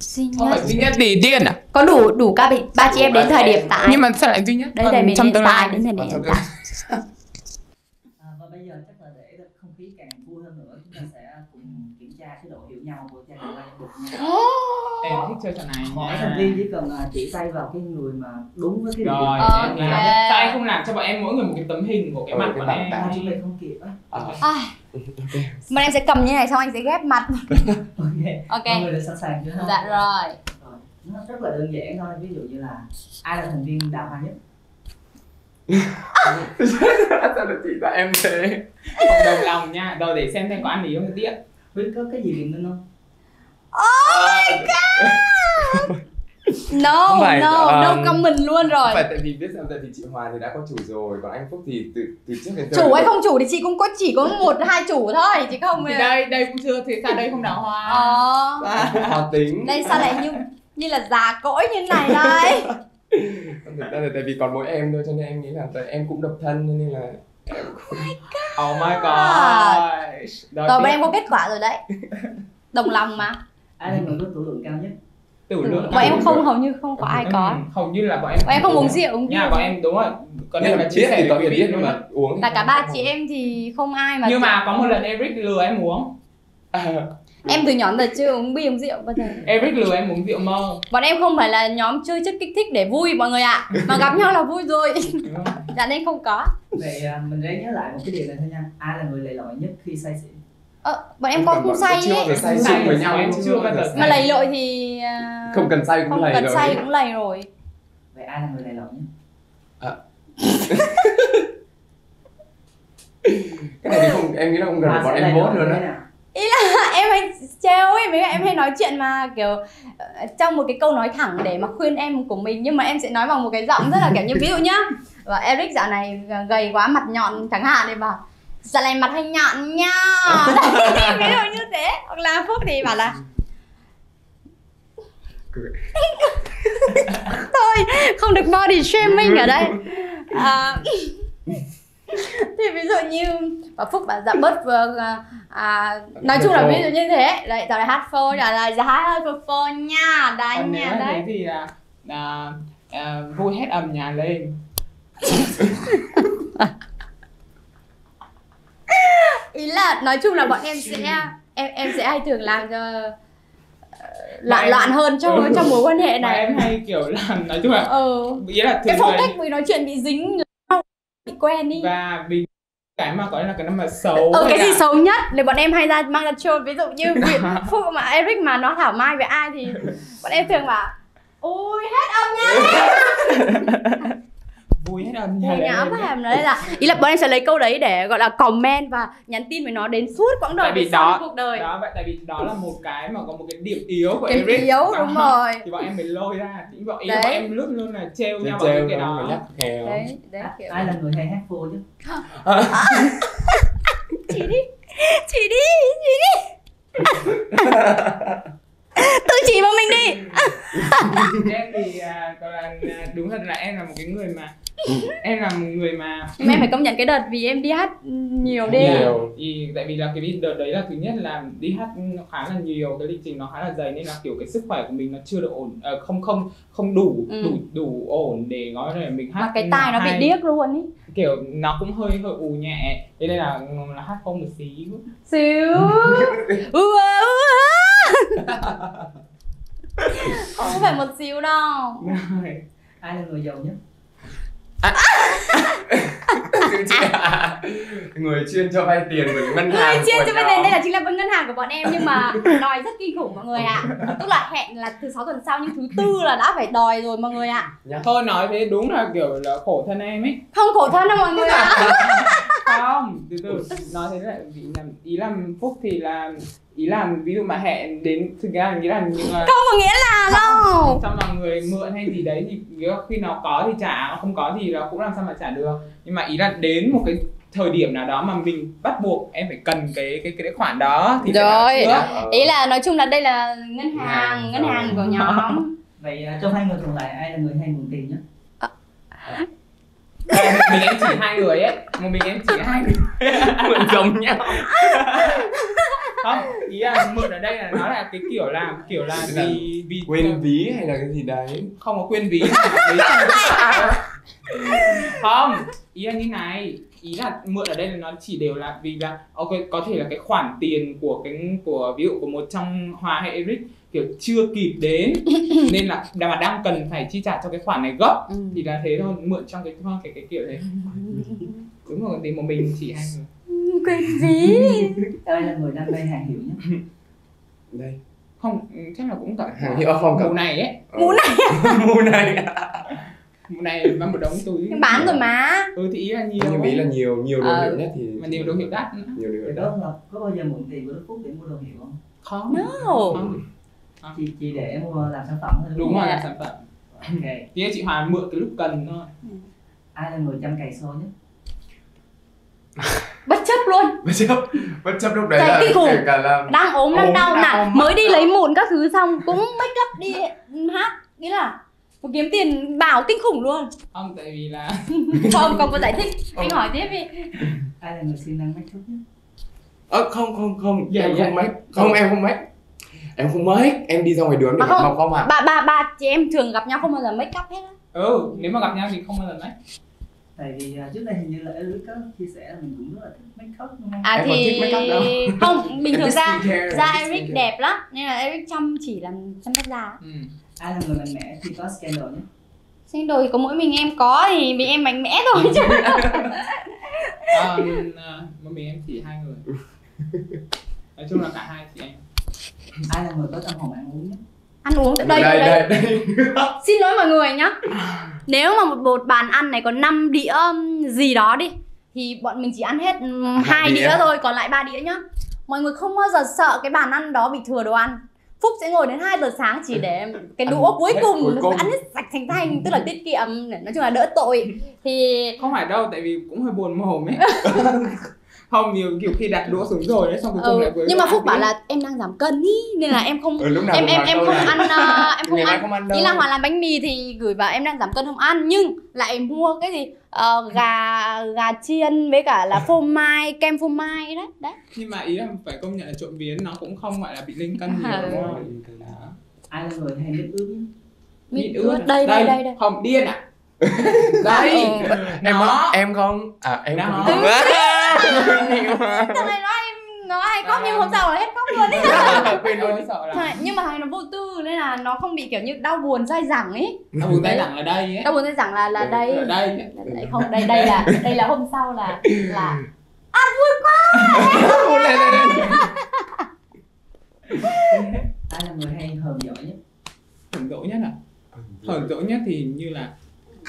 Duy nhất phải duy nhất. Tiên à? Có đủ đủ các bị ba chị em đến thời điểm tại. Nhưng mà sao lại duy nhất? Đấy thời điểm trong tương lai tại đến thời điểm hiện tại. À, và bây giờ chắc là để không khí càng vui hơn nữa chúng ta sẽ cùng kiểm tra cái độ hiểu nhau của cha và ba được nha. em thích chơi trò này Mỗi thành viên chỉ cần à, chỉ tay vào cái người mà đúng với cái điều rồi em làm. Sao anh không làm cho bọn em mỗi người một cái tấm hình của cái Ừ, mặt của em. chuẩn bị không kịp á. Mà em sẽ cầm như này xong anh sẽ ghép mặt Ok. ok Mọi người đã sẵn sàng chưa? dạ rồi Rồi. Nó rất là đơn giản thôi. Ví dụ như là ai là thành viên đạo hoa nhất? sao lại chị tại em thế không đồng lòng nha rồi để xem xem có ăn gì không tiếp Biết có cái gì liền không? no Không phải, no um, no comment luôn rồi. Không phải tại vì biết sao tại vì chị Hòa thì đã có chủ rồi còn anh Phúc thì từ từ trước đến giờ chủ hay không chủ thì chị cũng có chỉ có một hai chủ thôi chứ không thì đây đây cũng chưa thì sao đây không đào hoa? Ờ. À. Hòa tính. Đây sao lại như như là già cỗi như này đây? Thực ra là tại vì còn mỗi em thôi cho nên em nghĩ là tại em cũng độc thân cho nên là em cũng oh my god. Rồi bên em có kết quả rồi đấy. Đồng lòng mà. Ai là người có tuổi lượng cao nhất? Tử lượng bọn em không hầu như không có ai có. Ừ, hầu như là bọn em bọn em không uống rượu bia. bọn em đúng rồi. Có thể mà là chia sẻ thì có về thể việc biết nhưng mà uống là cả ba chị em thì không ai mà nhưng mà có một lần Eric lừa em uống. À, em từ nhỏ giờ chưa uống bia uống rượu bao giờ. Eric lừa em uống rượu mơ. Bọn em không phải là nhóm chơi chất kích thích để vui mọi người ạ. Mà gặp nhau là vui rồi. Dạ nên không có. Vậy à, mình ráng nhớ lại một cái điều này thôi nha. Ai là người lầy lội nhất khi say xỉn? Ờ, bọn em có không bọn say chưa ấy. say chung với nhau em chưa bao giờ mà lầy lội thì à, không cần say cũng không lầy cần rồi. say cũng lầy rồi. Vậy ai là người lầy lội nhất? cái này thì không em nghĩ là không cần bọn em nữa như thế đó nào? em hay trêu ấy mấy em hay nói chuyện mà kiểu ờ, trong một cái câu nói thẳng để mà khuyên em của mình nhưng mà em sẽ nói bằng một cái giọng rất là kiểu như ví dụ nhá và Eric dạo này gầy quá mặt nhọn chẳng hạn thì bảo dạo này mặt hơi nhọn nha. Ví dụ như thế. Hoặc là phúc thì bảo là thôi không được body shaming ở đây. À, thì ví dụ như bà phúc bảo dạ bớt vừa à, à, nói chung là ví dụ như thế. Đấy tao lại hát phone là là giá phone phone nha. Đấy còn nha đấy thế thì là à, à, vui hết ầm nhà lên ý là nói chung là bọn em sẽ em em sẽ hay thường làm cho ờ, loạn em- loạn hơn cho Ừ. trong mối quan hệ này. em hay kiểu làm nói chung là ờ. ý là cái phong cách mình nói chuyện bị dính bị quen đi. Và vì cái mà gọi là cái năm mà xấu ờ cái gì là- xấu nhất để bọn em hay ra mang ra trôn ví dụ như phúc mà Eric mà nó thảo mai với ai thì bọn em thường bảo ôi hết âm nha vui hết Ôi lên nhã phải em nói là ý là bọn em sẽ lấy câu đấy để gọi là comment và nhắn tin với nó đến suốt quãng đời tại vì đó cuộc đời. đó vậy tại vì đó là một cái mà có một cái điểm yếu của Điểm Eric. yếu, Đó. đúng rồi. thì bọn em phải lôi ra. Thì bọn, ý là Đấy. bọn em luôn luôn là trêu nhau những cái đó. đấy đấy kiểu ai là người hay hát vô chứ? Chị đi. Chị đi chị đi. Tự chỉ vào mình đi. Em thì à, là à, đúng thật là em là một cái người mà em là một người mà em phải công nhận cái đợt vì em đi hát nhiều đi. Nhiều. Thì tại vì là cái đợt đấy là thứ nhất là đi hát nó khá là nhiều cái lịch trình nó khá là dày nên là kiểu cái sức khỏe của mình nó chưa được ổn ờ, không không không đủ Ừ. đủ đủ ổn để nói là mình hát mà cái tai nó bị điếc luôn ý. Kiểu nó cũng hơi hơi ù nhẹ. Thế nên là, là hát không một xíu xíu. Ua ua không phải một xíu đâu. Ai là người giàu nhất người chuyên cho vay tiền của những ngân người hàng chia của cho nhóm. này đây là chính là ngân hàng của bọn em nhưng mà đòi rất kinh khủng mọi người ạ. Tức là hẹn là từ 6 tuần sau nhưng thứ tư là đã phải đòi rồi mọi người ạ. Thôi nói thế đúng là kiểu là khổ thân em ấy. Không khổ thân đâu mọi người ạ. Không từ từ nói thế là vì là ý là phúc thì là ý là ví dụ mà hẹn đến thực ra là nghĩ là những là không có nghĩa là đâu. Xong mà người mượn hay gì đấy thì khi nào có thì trả không có thì là cũng làm sao mà trả được. Nhưng mà ý là đến một cái thời điểm nào đó mà mình bắt buộc em phải cần cái cái cái khoản đó thì Rồi. Ờ. ý là nói chung là đây là ngân hàng Hàng, ngân rồi. hàng của nhóm. Vậy à, trong hai người còn lại ai là người hay mượn tiền nhất? Ờ, một mình em chỉ hai người ấy. Một mình em chỉ hai người. Mượn giống nhau không ý là mượn ở đây là nó là cái kiểu là kiểu là vì vì quên ví hay là cái gì đấy? Không có quên ví không ý là như này. Ý là mượn ở đây là nó chỉ đều là vì là ok có thể là cái khoản tiền của cái của ví dụ của một trong Hòa hay Eric kiểu chưa kịp đến. Nên là mà đang cần phải chi trả cho cái khoản này gấp. Ừ. thì là thế thôi mượn trong cái cái cái kiểu thế đúng rồi thì một mình chỉ hai người quên ví ai là người đam mê hàng hiệu nhất đây. Không ừ, chắc là cũng cả hàng hiệu không mùa cả này ấy. Mùa này. Mùa này. Mùa này mang một đống túi. Nhưng bán rồi mà. Ừ thì ý là nhiều. Nhưng ví là nhiều nhiều đồ Ờ. hiệu nhất thì mà nhiều đồ hiệu đắt nữa. Nhiều đồ hiệu đó đắt. là có bao giờ mượn tiền của Đức Phúc để mua đồ hiệu không? Không no. Không chỉ chỉ để mua làm sản phẩm thôi đúng rồi là sản phẩm. Ok. Thì chị Hòa mượn cái lúc cần thôi. Ai là người chăm cày xôi nhất bất chấp luôn. Bất chấp. Bất chấp lúc đấy Chạy là khủng. kể cả là đang ốm đang đau ốm, mới đi đau. lấy mụn các thứ xong cũng make up đi. Hát nghĩa là một kiếm tiền bảo kinh khủng luôn. Không tại vì là không không có giải thích. Anh hỏi tiếp đi. Ai là người siêng năng make up ơ không không không. Dạ, em dạ. không make. Không em không make. Em không make. Em đi ra ngoài đường Mà để không. mọc không ạ bà bà bà chị em thường gặp nhau không bao giờ make up hết á. Ừ nếu mà gặp nhau thì không bao giờ mấy tại vì à, trước đây hình như là Eric có chia sẻ là mình cũng rất là thích make up đúng không? À Em thì thích make up đâu. không bình thường thích da Eric đẹp lắm nên là Eric chăm chỉ làm chăm sóc da. Ừ. ai là người mạnh mẽ khi có scandal Sinh đồ thì có mỗi mình em có thì bị em mạnh mẽ thôi chứ. À, một mình em chỉ hai người. Nói chung là cả hai chị em. Ai là người có tâm hồn ăn uống nhất ăn uống đây đây đây, đây đây. xin lỗi mọi người nhá. Nếu mà một một bàn ăn này có 5 đĩa um, gì đó đi thì bọn mình chỉ ăn hết um, hai đĩa. đĩa. thôi còn lại ba đĩa nhá. Mọi người không bao giờ sợ cái bàn ăn đó bị thừa đồ ăn. Phúc sẽ ngồi đến 2 giờ sáng chỉ để cái Ăn đũa cuối cùng, cuối cùng. ăn hết sạch thành thanh tức là tiết kiệm. Nói chung là đỡ tội. Thì không phải đâu tại vì cũng hơi buồn mồm ấy không nhiều kiểu khi đặt đũa xuống rồi đấy xong cuối cùng ừ. lại với nhưng mà phúc bảo tiếp. là em đang giảm cân ý nên là em không Ừ, lúc nào em em em câu không này. ăn ờ, em không ăn. không ăn đâu ý là hòa làm bánh mì thì gửi vào em đang giảm cân không ăn nhưng lại mua cái gì? Ờ, gà gà chiên với cả là phô mai kem phô mai đấy đấy. Nhưng mà ý là phải công nhận là trộm vía nó cũng không gọi là bị lên cân nhiều. À. đúng không ai là người hay nước ướt Mít ướt đây đây đây đây không điên à. Đây. Ừ. em nó. em không à em không thằng này nó em nó hay khóc nhưng hôm sau là hết khóc luôn ấy. Quên luôn sợ là nhưng mà thằng nó vô tư nên là nó không bị kiểu như đau buồn dai dẳng ấy. Đau buồn tay lẳng là đây ấy. Đau buồn dai dẳng là là đây. ở đây Là đây không đây đây là đây là hôm sau là là ai là người hay hờn giỏi nhất? Hờn dỗi nhất à? Hờn dỗi nhất thì như là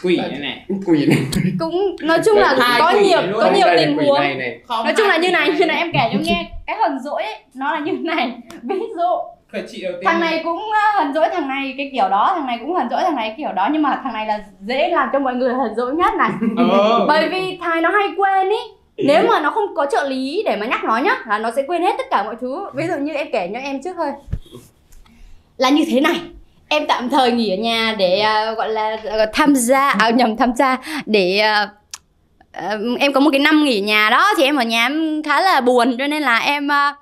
quỷ này này quỷ này. Cũng nói chung là có nhiều luôn. có nhiều Đây tình huống. này này. Không nói chung là như này như này. em kể cho nghe cái hờn dỗi ấy, nó là như này. Ví dụ phải chị đầu tiên thằng này cũng uh, hờn dỗi thằng này cái kiểu đó thằng này cũng hờn dỗi thằng này cái kiểu đó nhưng mà thằng này là dễ làm cho mọi người hờn dỗi nhất này. Ờ. Bởi vì thằng nó hay quên ý. Nếu mà nó không có trợ lý để mà nhắc nó nhá là nó sẽ quên hết tất cả mọi thứ. Ví dụ như em kể cho em trước thôi. Là như thế này em tạm thời nghỉ ở nhà để uh, gọi là uh, tham gia à nhầm tham gia để uh, uh, em có một cái năm nghỉ ở nhà đó thì em ở nhà em khá là buồn cho nên là em uh,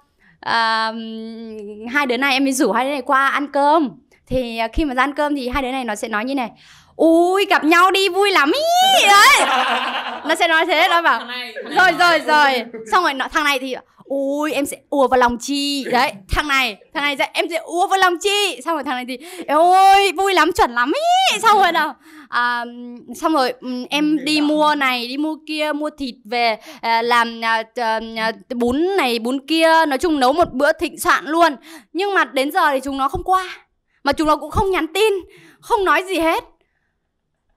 uh, hai đứa này em mới rủ hai đứa này qua ăn cơm. Thì khi mà ra ăn cơm thì hai đứa này nó sẽ nói như này ui gặp nhau đi vui lắm ý. Đấy nó sẽ nói thế nó bảo rồi rồi rồi. Xong rồi nó, thằng này thì ui em sẽ ùa vào lòng chi đấy thằng này thằng này sẽ em sẽ ùa vào lòng chi xong rồi thằng này thì ôi vui lắm chuẩn lắm ý. Xong rồi nào à, xong rồi ừm, em đi mua này đi mua kia mua thịt về à, làm à, à, bún này bún kia nói chung nấu một bữa thịnh soạn luôn. Nhưng mà đến giờ thì chúng nó không qua mà chúng nó cũng không nhắn tin không nói gì hết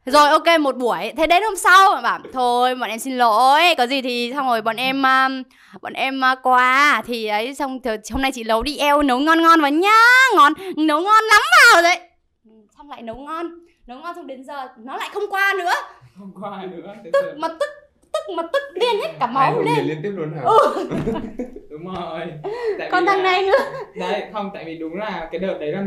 rồi ok một buổi. Thế đến hôm sau bảo thôi bọn em xin lỗi có gì thì xong rồi bọn em um, bọn em uh, qua. Thì ấy xong thì hôm nay chị nấu đi eo nấu ngon ngon vào nhá. Ngon nấu ngon lắm vào đấy xong lại nấu ngon nấu ngon xong đến giờ nó lại không qua nữa. Không qua nữa tức mà tức tức mà tức điên hết cả máu lên. liên tiếp luôn hả? Đúng rồi. Tại còn thằng là- này nữa. đấy không tại vì đúng là cái đợt đấy là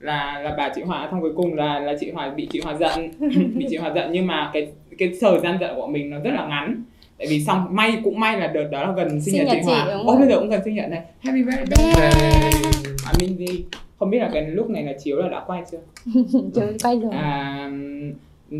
là là bà chị Hòa xong cuối cùng là là chị Hòa bị chị Hòa giận. Bị chị Hòa giận nhưng mà cái cái thời gian giận của mình nó rất là ngắn. Tại vì xong may cũng may là đợt đó là gần sinh, Sinh nhật nhật chị Hòa. ôi bây giờ cũng gần sinh nhật này. Happy birthday. À mình gì không biết là cái lúc này là chiếu là đã quay chưa? Trời quay rồi. À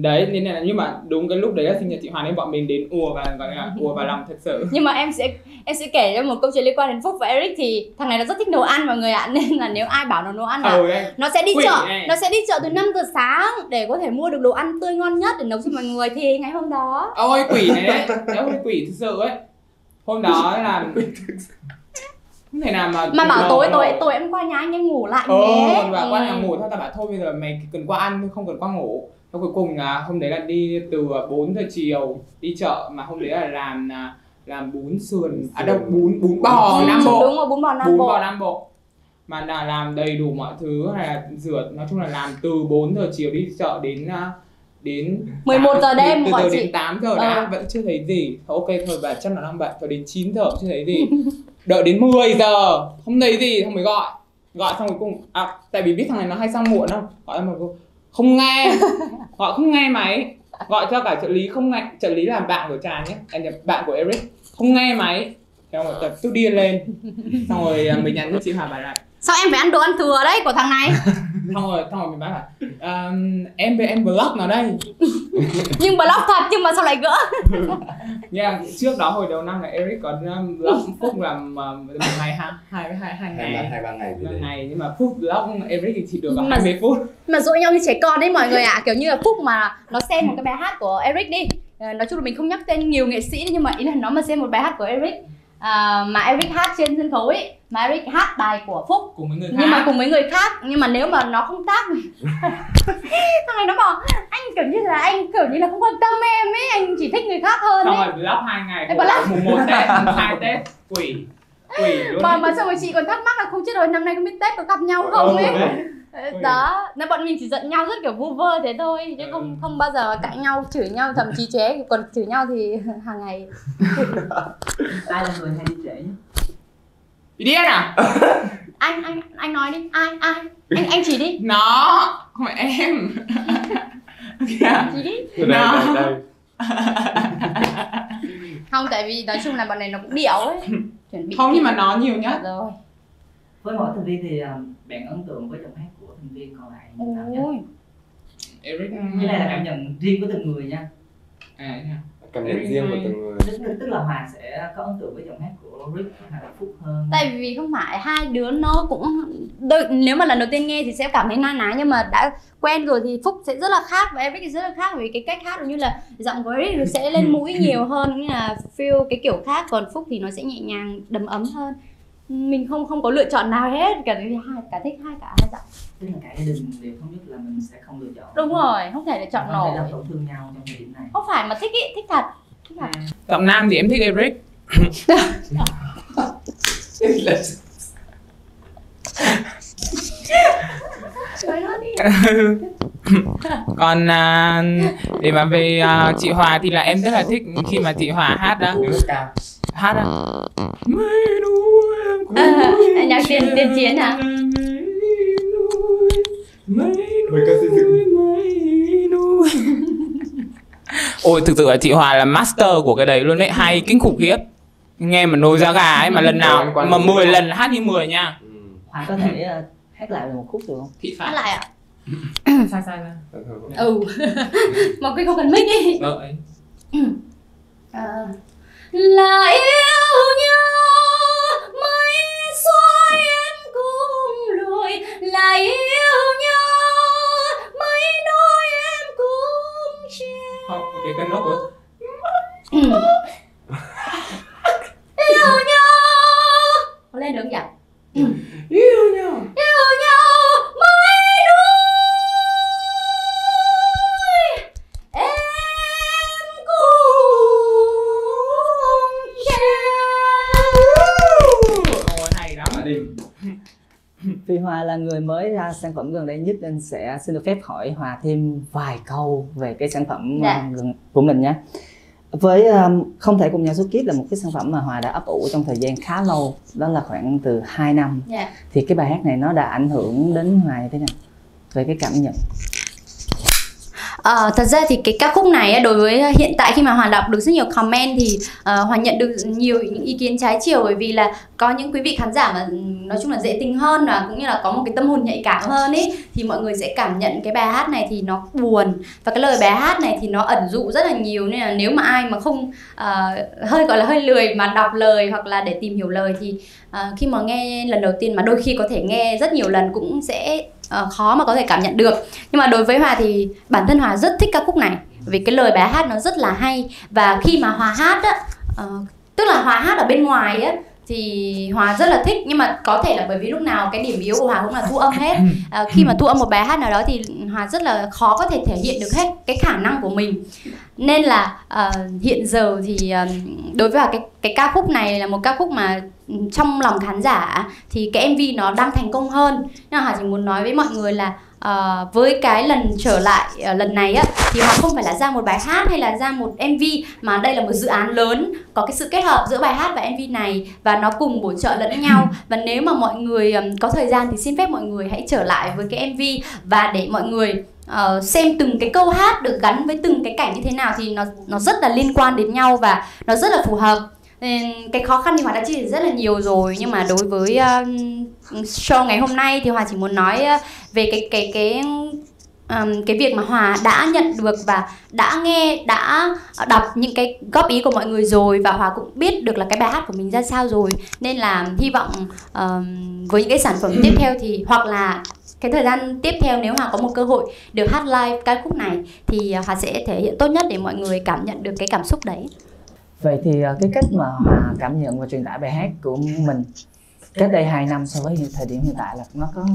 đấy nên là nhưng mà đúng cái lúc đấy là sinh nhật chị Hòa nên bọn mình đến ùa và gọi là ùa vào lòng thật sự. Nhưng mà em sẽ em sẽ kể cho một câu chuyện liên quan đến Phúc và Eric thì thằng này nó rất thích nấu ăn mọi người ạ nên là nếu ai bảo nó nấu ăn là ừ nó sẽ đi chợ này. nó sẽ đi chợ từ 5 giờ sáng để có thể mua được đồ ăn tươi ngon nhất để nấu cho mọi người thì ngày hôm đó. Ôi quỷ này đấy ôi quỷ thực sự ấy. Hôm đó là không thể nào mà mà bảo tối tối tối em qua nhà anh em ngủ lại ờ nhé. và qua nhà Ừ. ngủ thôi ta bảo thôi bây giờ mày cần qua ăn thôi không cần qua ngủ Thế cuối cùng là hôm đấy là đi từ 4 giờ chiều đi chợ mà hôm đấy là làm là làm bún sườn à đâu bún bún bò Ừ, Nam đúng Bộ rồi bún bò Nam bún Bộ. bò Nam Bộ. Mà là làm đầy đủ mọi thứ hay là rửa nói chung là làm từ 4 giờ chiều đi chợ đến à, đến 11 giờ đêm từ giờ chị. đến 8 giờ đã Ờ. vẫn chưa thấy gì. Thôi ok thôi bà chắc là đang bận cho đến 9 giờ chưa thấy gì. Đợi đến 10 giờ không thấy gì xong mới gọi. Gọi xong cuối cùng à tại vì biết thằng này nó hay sang muộn không gọi em một không nghe. Gọi không nghe máy. Gọi cho cả trợ lý không nghe. Trợ lý là bạn của trà nhé. À, bạn của Eric. Không nghe máy. Xong rồi tập điên lên. Xong rồi à, mình nhắn cho chị Hòa bài lại sao em phải ăn đồ ăn thừa đấy của thằng này? Xong rồi xong rồi mình là "À, em về em block nó đây? Nhưng block thật nhưng mà sao lại gỡ? Nha trước đó hồi đầu năm là Eric có um, block Phúc làm uh, một ngày hai hai hai hai hai ngày. hai ba ngày gì hai đấy. ngày nhưng mà Phúc block Eric thì chỉ được có Mà- 20 phút. mà dỗi nhau như trẻ con đấy mọi người ạ. Kiểu như là phúc mà nó xem một cái bài hát của Eric đi. Ờ, nói chung là mình không nhắc tên nhiều nghệ sĩ nhưng mà ý là nó mà xem một bài hát của Eric à, mà Eric hát trên sân khấu ấy mà Eric hát bài của Phúc cùng với người khác nhưng mà cùng với người khác nhưng mà nếu mà nó không tác thằng này nó bảo anh kiểu như là anh kiểu như là không quan tâm em ấy anh chỉ thích người khác hơn ấy rồi block hai ngày block. mùng một Tết mùng hai Tết quỷ quỷ luôn mà ấy. mà xong rồi chị còn thắc mắc là không biết rồi năm nay không biết Tết có gặp nhau không ấy Ừ. đó nên bọn mình chỉ giận nhau rất kiểu vu vơ thế thôi chứ không không bao giờ cãi nhau chửi nhau thậm chí chế. Còn chửi nhau thì hàng ngày. Ai là người hay đi trễ nhất Bị điên à? anh anh anh nói đi. Ai ai? Anh anh chỉ đi. Nó, không phải em. Kìa. chỉ đi. Từ đây, Nó. đây, đây. không tại vì nói chung là bọn này nó cũng điệu ấy. Chuẩn bị Không nhưng mà nó nhiều nhất. Rồi. Với mỗi thành viên thì à, bạn ấn tượng với giọng hát của thành viên còn lại như nào nhé ôi. Eric cái này là cảm nhận riêng của từng người nha. À? Cảm nhận riêng của từng người. tức, tức là Hòa sẽ có ấn tượng với giọng hát của Rick hay là Phúc hơn? Tại vì không phải hai đứa nó cũng đôi, nếu mà lần đầu tiên nghe thì sẽ cảm thấy na ná nhưng mà đã quen rồi thì Phúc sẽ rất là khác và Eric thì rất là khác vì cái cách hát như là giọng của Eric sẽ lên mũi nhiều hơn như là feel cái kiểu khác còn Phúc thì nó sẽ nhẹ nhàng đầm ấm hơn mình không không có lựa chọn nào hết cả hai cả thích hai cả hai giọng tức là cả gia đình đều thống nhất là mình sẽ không lựa chọn. Đúng rồi không thể lựa chọn không thể nổi. tổn thương nhau trong thời điểm này. Không phải mà thích ý thích thật thích thật. Giọng nam thì em thích Eric. Còn à, để mà về à, chị Hòa thì là em rất là thích khi mà chị Hòa hát đó. Hát cũng À, nhạc tiền tiền chiến hả Mấy ca núi Ôi thực sự là chị Hòa là master của cái đấy luôn đấy. Hay kinh khủng khiếp. Nghe mà nổi da gà ấy mà lần nào Mà quan- 10 lần hát như 10 nha. Ừ. Hòa có thể ờ, hát lại một khúc được không? Thị hát phạt lại ạ. Sai sai ra ừ. Mà cái không cần mic đi. Ờ. là yêu nhau mới xóa em cùng lùi. Là yêu nhau mới nói em cùng chia Không, cái cân nốt rồi yêu nhau. Lên được không vậy Yêu nhau. Yêu nhau Vì Hòa là người mới ra sản phẩm gần đây nhất nên sẽ xin được phép hỏi Hòa thêm vài câu về cái sản phẩm Dạ. ờ, gần của mình nhé. Với um, không thể cùng nhau xuất kiếp là một cái sản phẩm mà Hòa đã ấp ủ trong thời gian khá lâu, đó là khoảng từ 2 năm. Dạ. Thì cái bài hát này nó đã ảnh hưởng đến Hòa như thế nào? Về cái cảm nhận. Ờ, thật ra thì cái ca khúc này đối với ờ, hiện tại khi mà Hoàn đọc được rất nhiều comment thì uh, Hoàn nhận được nhiều những ý kiến trái chiều bởi vì là có những quý vị khán giả mà ừ, nói chung là dễ tính hơn và cũng như là có một cái tâm hồn nhạy cảm hơn ấy thì mọi người sẽ cảm nhận cái bài hát này thì nó buồn. Và cái lời bài hát này thì nó ẩn dụ rất là nhiều nên là nếu mà ai mà không uh, hơi gọi là hơi lười mà đọc lời hoặc là để tìm hiểu lời thì uh, khi mà nghe lần đầu tiên mà đôi khi có thể nghe rất nhiều lần cũng sẽ Ờ, khó mà có thể cảm nhận được. Nhưng mà đối với Hòa thì bản thân Hòa rất thích ca khúc này vì cái lời bài hát nó rất là hay. Và khi mà Hòa hát á uh, tức là Hòa hát ở bên ngoài á thì Hòa rất là thích. Nhưng mà có thể là bởi vì lúc nào cái điểm yếu của Hòa cũng là thu âm hết. À, khi mà thu âm một bài hát nào đó thì Hòa rất là khó có thể thể hiện được hết cái khả năng của mình. Nên là uh, hiện giờ thì uh, đối với Hòa cái cái ca khúc này là một ca khúc mà trong lòng khán giả thì cái MV nó đang thành công hơn. Nhưng mà hà chỉ muốn nói với mọi người là uh, với cái lần trở lại uh, lần này á thì họ không phải là ra một bài hát hay là ra một MV mà đây là một dự án lớn có cái sự kết hợp giữa bài hát và MV này và nó cùng bổ trợ lẫn nhau. Và nếu mà mọi người um, có thời gian thì xin phép mọi người hãy trở lại với cái MV và để mọi người Uh, xem từng cái câu hát được gắn với từng cái cảnh như thế nào thì nó nó rất là liên quan đến nhau và nó rất là phù hợp cái khó khăn thì Hòa đã chia sẻ rất là nhiều rồi nhưng mà đối với uh, show ngày hôm nay thì Hòa chỉ muốn nói uh, về cái cái cái um, cái việc mà Hòa đã nhận được và đã nghe đã đọc những cái góp ý của mọi người rồi và Hòa cũng biết được là cái bài hát của mình ra sao rồi nên là hy vọng um, với những cái sản phẩm tiếp theo thì hoặc là cái thời gian tiếp theo nếu Hòa có một cơ hội được hát live ca khúc này thì ờ, Hòa sẽ thể hiện tốt nhất để mọi người cảm nhận được cái cảm xúc đấy. Vậy thì ờ, cái cách mà Hòa cảm nhận và truyền tải bài hát của mình cách đây 2 năm so với thời điểm hiện tại là nó có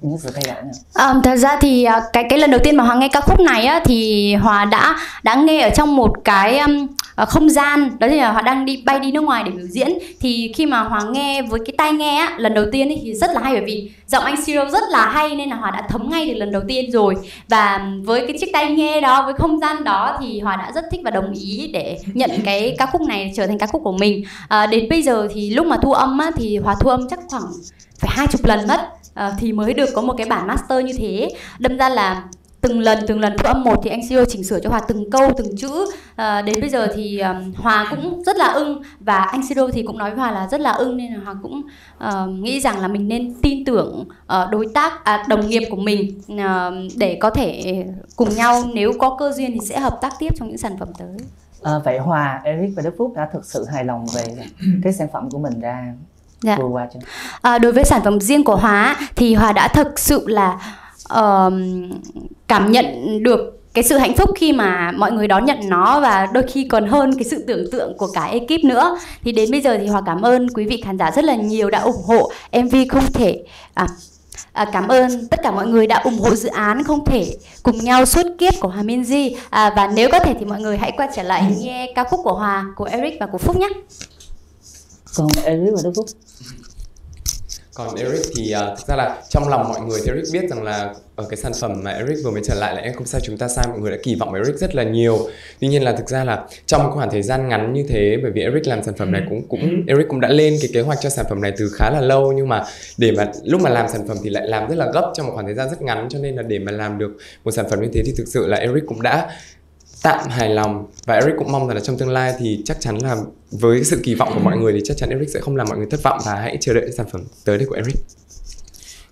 những sự thay đổi này. Um, thật ra thì à, cái cái lần đầu tiên mà Hòa nghe ca khúc này á thì Hòa đã đã nghe ở trong một cái um, không gian đó là hòa đang đi bay đi nước ngoài để biểu diễn. Thì khi mà hòa nghe với cái tai nghe á, lần đầu tiên ấy, thì rất là hay bởi vì giọng anh Siro rất là hay nên là hòa đã thấm ngay từ lần đầu tiên rồi. Và với cái chiếc tai nghe đó với không gian đó thì hòa đã rất thích và đồng ý để nhận cái ca khúc này trở thành ca khúc của mình. À, đến bây giờ thì lúc mà thu âm á, thì hòa thu âm chắc khoảng phải hai chục lần mất. Ờ, thì mới được có một cái bản master như thế. Đâm ra là từng lần từng lần thu âm một thì anh CEO chỉnh sửa cho Hòa từng câu từng chữ. À, đến bây giờ thì um, Hòa cũng rất là ưng và anh CEO thì cũng nói với Hòa là rất là ưng nên là Hòa cũng uh, nghĩ rằng là mình nên tin tưởng uh, đối tác à, đồng nghiệp của mình uh, để có thể cùng nhau nếu có cơ duyên thì sẽ hợp tác tiếp trong những sản phẩm tới. À, vậy Hòa, Eric và Đức Phúc đã thực sự hài lòng về cái sản phẩm của mình ra dạ. vừa qua chưa? À, đối với sản phẩm riêng của Hòa thì Hòa đã thực sự là uh, cảm nhận được cái sự hạnh phúc khi mà mọi người đón nhận nó và đôi khi còn hơn cái sự tưởng tượng của cả ekip nữa thì đến bây giờ thì hòa cảm ơn quý vị khán giả rất là nhiều đã ủng hộ mv không thể à, À, cảm ơn tất cả mọi người đã ủng hộ dự án không thể cùng nhau suốt kiếp của Hòa Minzy à, và nếu có thể thì mọi người hãy quay trở lại nghe ca khúc của Hòa, của Eric và của Phúc nhé. Còn Eric và Đức Phúc? Còn Eric thì uh, thực ra là trong lòng mọi người thì Eric biết rằng là ở cái sản phẩm mà Eric vừa mới trở lại là em không sao chúng ta sai mọi người đã kỳ vọng Eric rất là nhiều. Tuy nhiên là thực ra là trong một khoảng thời gian ngắn như thế bởi vì Eric làm sản phẩm này cũng cũng Eric cũng đã lên cái kế hoạch cho sản phẩm này từ khá là lâu nhưng mà để mà lúc mà làm sản phẩm thì lại làm rất là gấp trong một khoảng thời gian rất ngắn cho nên là để mà làm được một sản phẩm như thế thì thực sự là Eric cũng đã tạm hài lòng và Eric cũng mong rằng là trong tương lai thì chắc chắn là với sự kỳ vọng của mọi người thì chắc chắn Eric sẽ không làm mọi người thất vọng và hãy chờ đợi sản phẩm tới đây của Eric.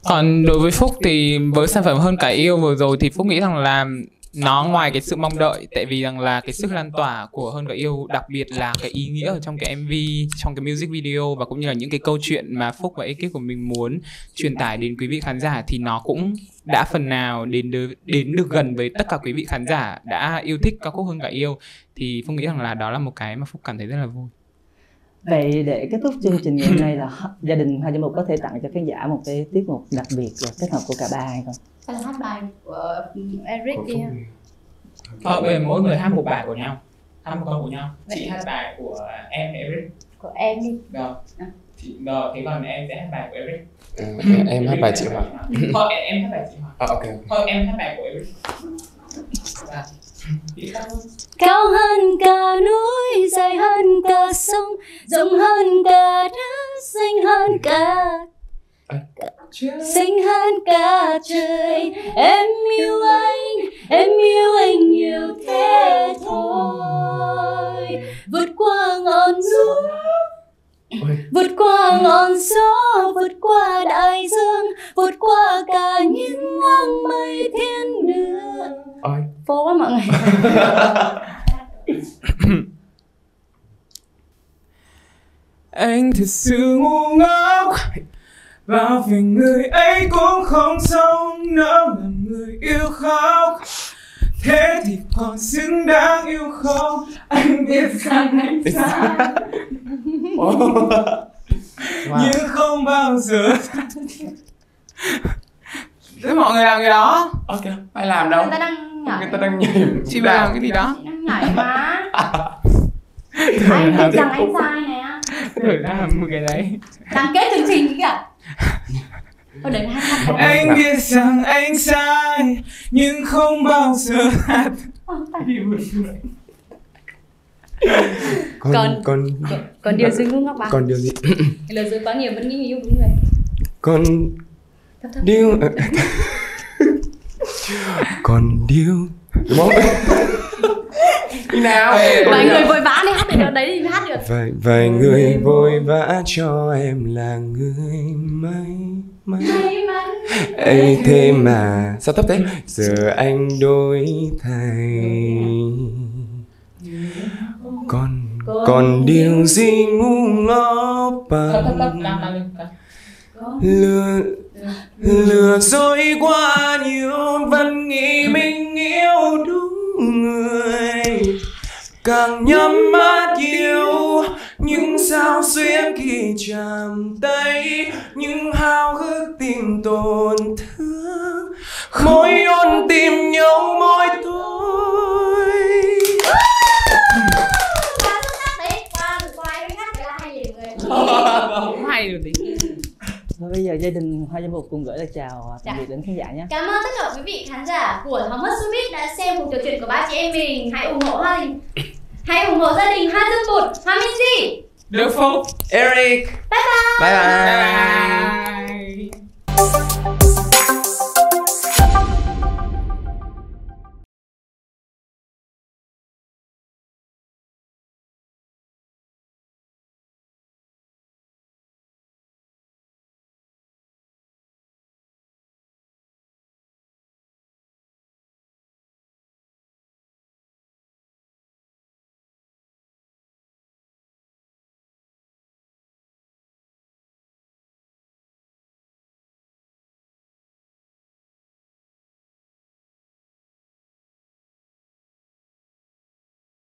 Còn đối với Phúc thì với sản phẩm hơn cả yêu vừa rồi thì Phúc nghĩ rằng là nó ngoài cái sự mong đợi tại vì rằng là cái sức lan tỏa của hơn cả yêu đặc biệt là cái ý nghĩa ở trong cái MV trong cái music video và cũng như là những cái câu chuyện mà Phúc và ekip của mình muốn truyền tải đến quý vị khán giả thì nó cũng đã phần nào đến được, đến được gần với tất cả quý vị khán giả đã yêu thích ca khúc hơn cả yêu. Thì Phúc nghĩ rằng là đó là một cái mà Phúc cảm thấy rất là vui. Vậy để kết thúc chương trình ngày hôm nay là gia đình hai một có thể tặng cho khán giả một cái tiết mục đặc biệt và kết hợp của cả ba hay không? hay là hát bài của Eric đi bây giờ mỗi người hát một bài của nhau. Hát một câu của nhau. Chị hát bài của em Eric. Của em đi. Rồi à. Chị, rồi, thế còn em sẽ hát bài của Eric. Ừ, Em hát bài chị Hoàng. Thôi em, hát bài chị Hoàng. À, ok Thôi em hát bài của Eric. À. Cao hơn cả núi, dài hơn cả sông Rộng hơn cả đất, xanh hơn cả xinh hơn cả trời. Em yêu anh em yêu anh nhiều thế thôi. Vượt qua ngọn núi vượt qua ngọn gió vượt qua đại dương vượt qua cả những ngang mây thiên đường phố quá mọi người. Anh thật sự ngu ngốc. Bao vì người ấy cũng không sống Nỡ làm người yêu khóc. Thế thì còn xứng đáng yêu không? Anh biết rằng anh sai wow. Nhưng không bao giờ Thế mọi người làm cái đó. Ok, ai làm đâu? Người ta đang nhảy. Người ta đang nhảy Chị phải làm cái gì đó? Chị đang nhảy mà. Anh biết rằng anh sai nè Thử làm một cái đấy. Làm kết chương trình kìa. Anh biết rằng anh sai nhưng không bao giờ hát còn còn còn điều gì ngu ngốc bà? còn điều gì? Lời dối quá nhiều vẫn nghĩ yêu đúng người. Còn điều còn điều đúng không? Đi nào. Vài người vội vã đi hát được đấy thì hát được vài vài người vội vã cho em là người may mắn. Ấy thế mà sao thấp thế? Giờ anh đổi thay. Còn còn điều gì ngu ngốc bằng lừa lừa dối quá nhiều vẫn nghĩ mình yêu đúng người. Càng nhắm mắt yêu những sao xuyên khi chạm tay những hao hức tìm tổn thương. Mỗi ôn tìm nhau mỗi tối cũng hay rồi tí môi tôi gia đình Hoa Giang Phục cùng gửi lời chào tạm Dạ. biệt đến khán giả nhé. Cảm ơn tất cả quý vị khán giả của Thomas Showbiz đã xem cuộc trò chuyện của ba chị em mình. Hãy ủng hộ Hoa Đình. Hãy ủng hộ gia đình Hoa Dương Bụt, Hoa Minh Di. Đức Phúc Eric Bye bye. bye bye, bye bye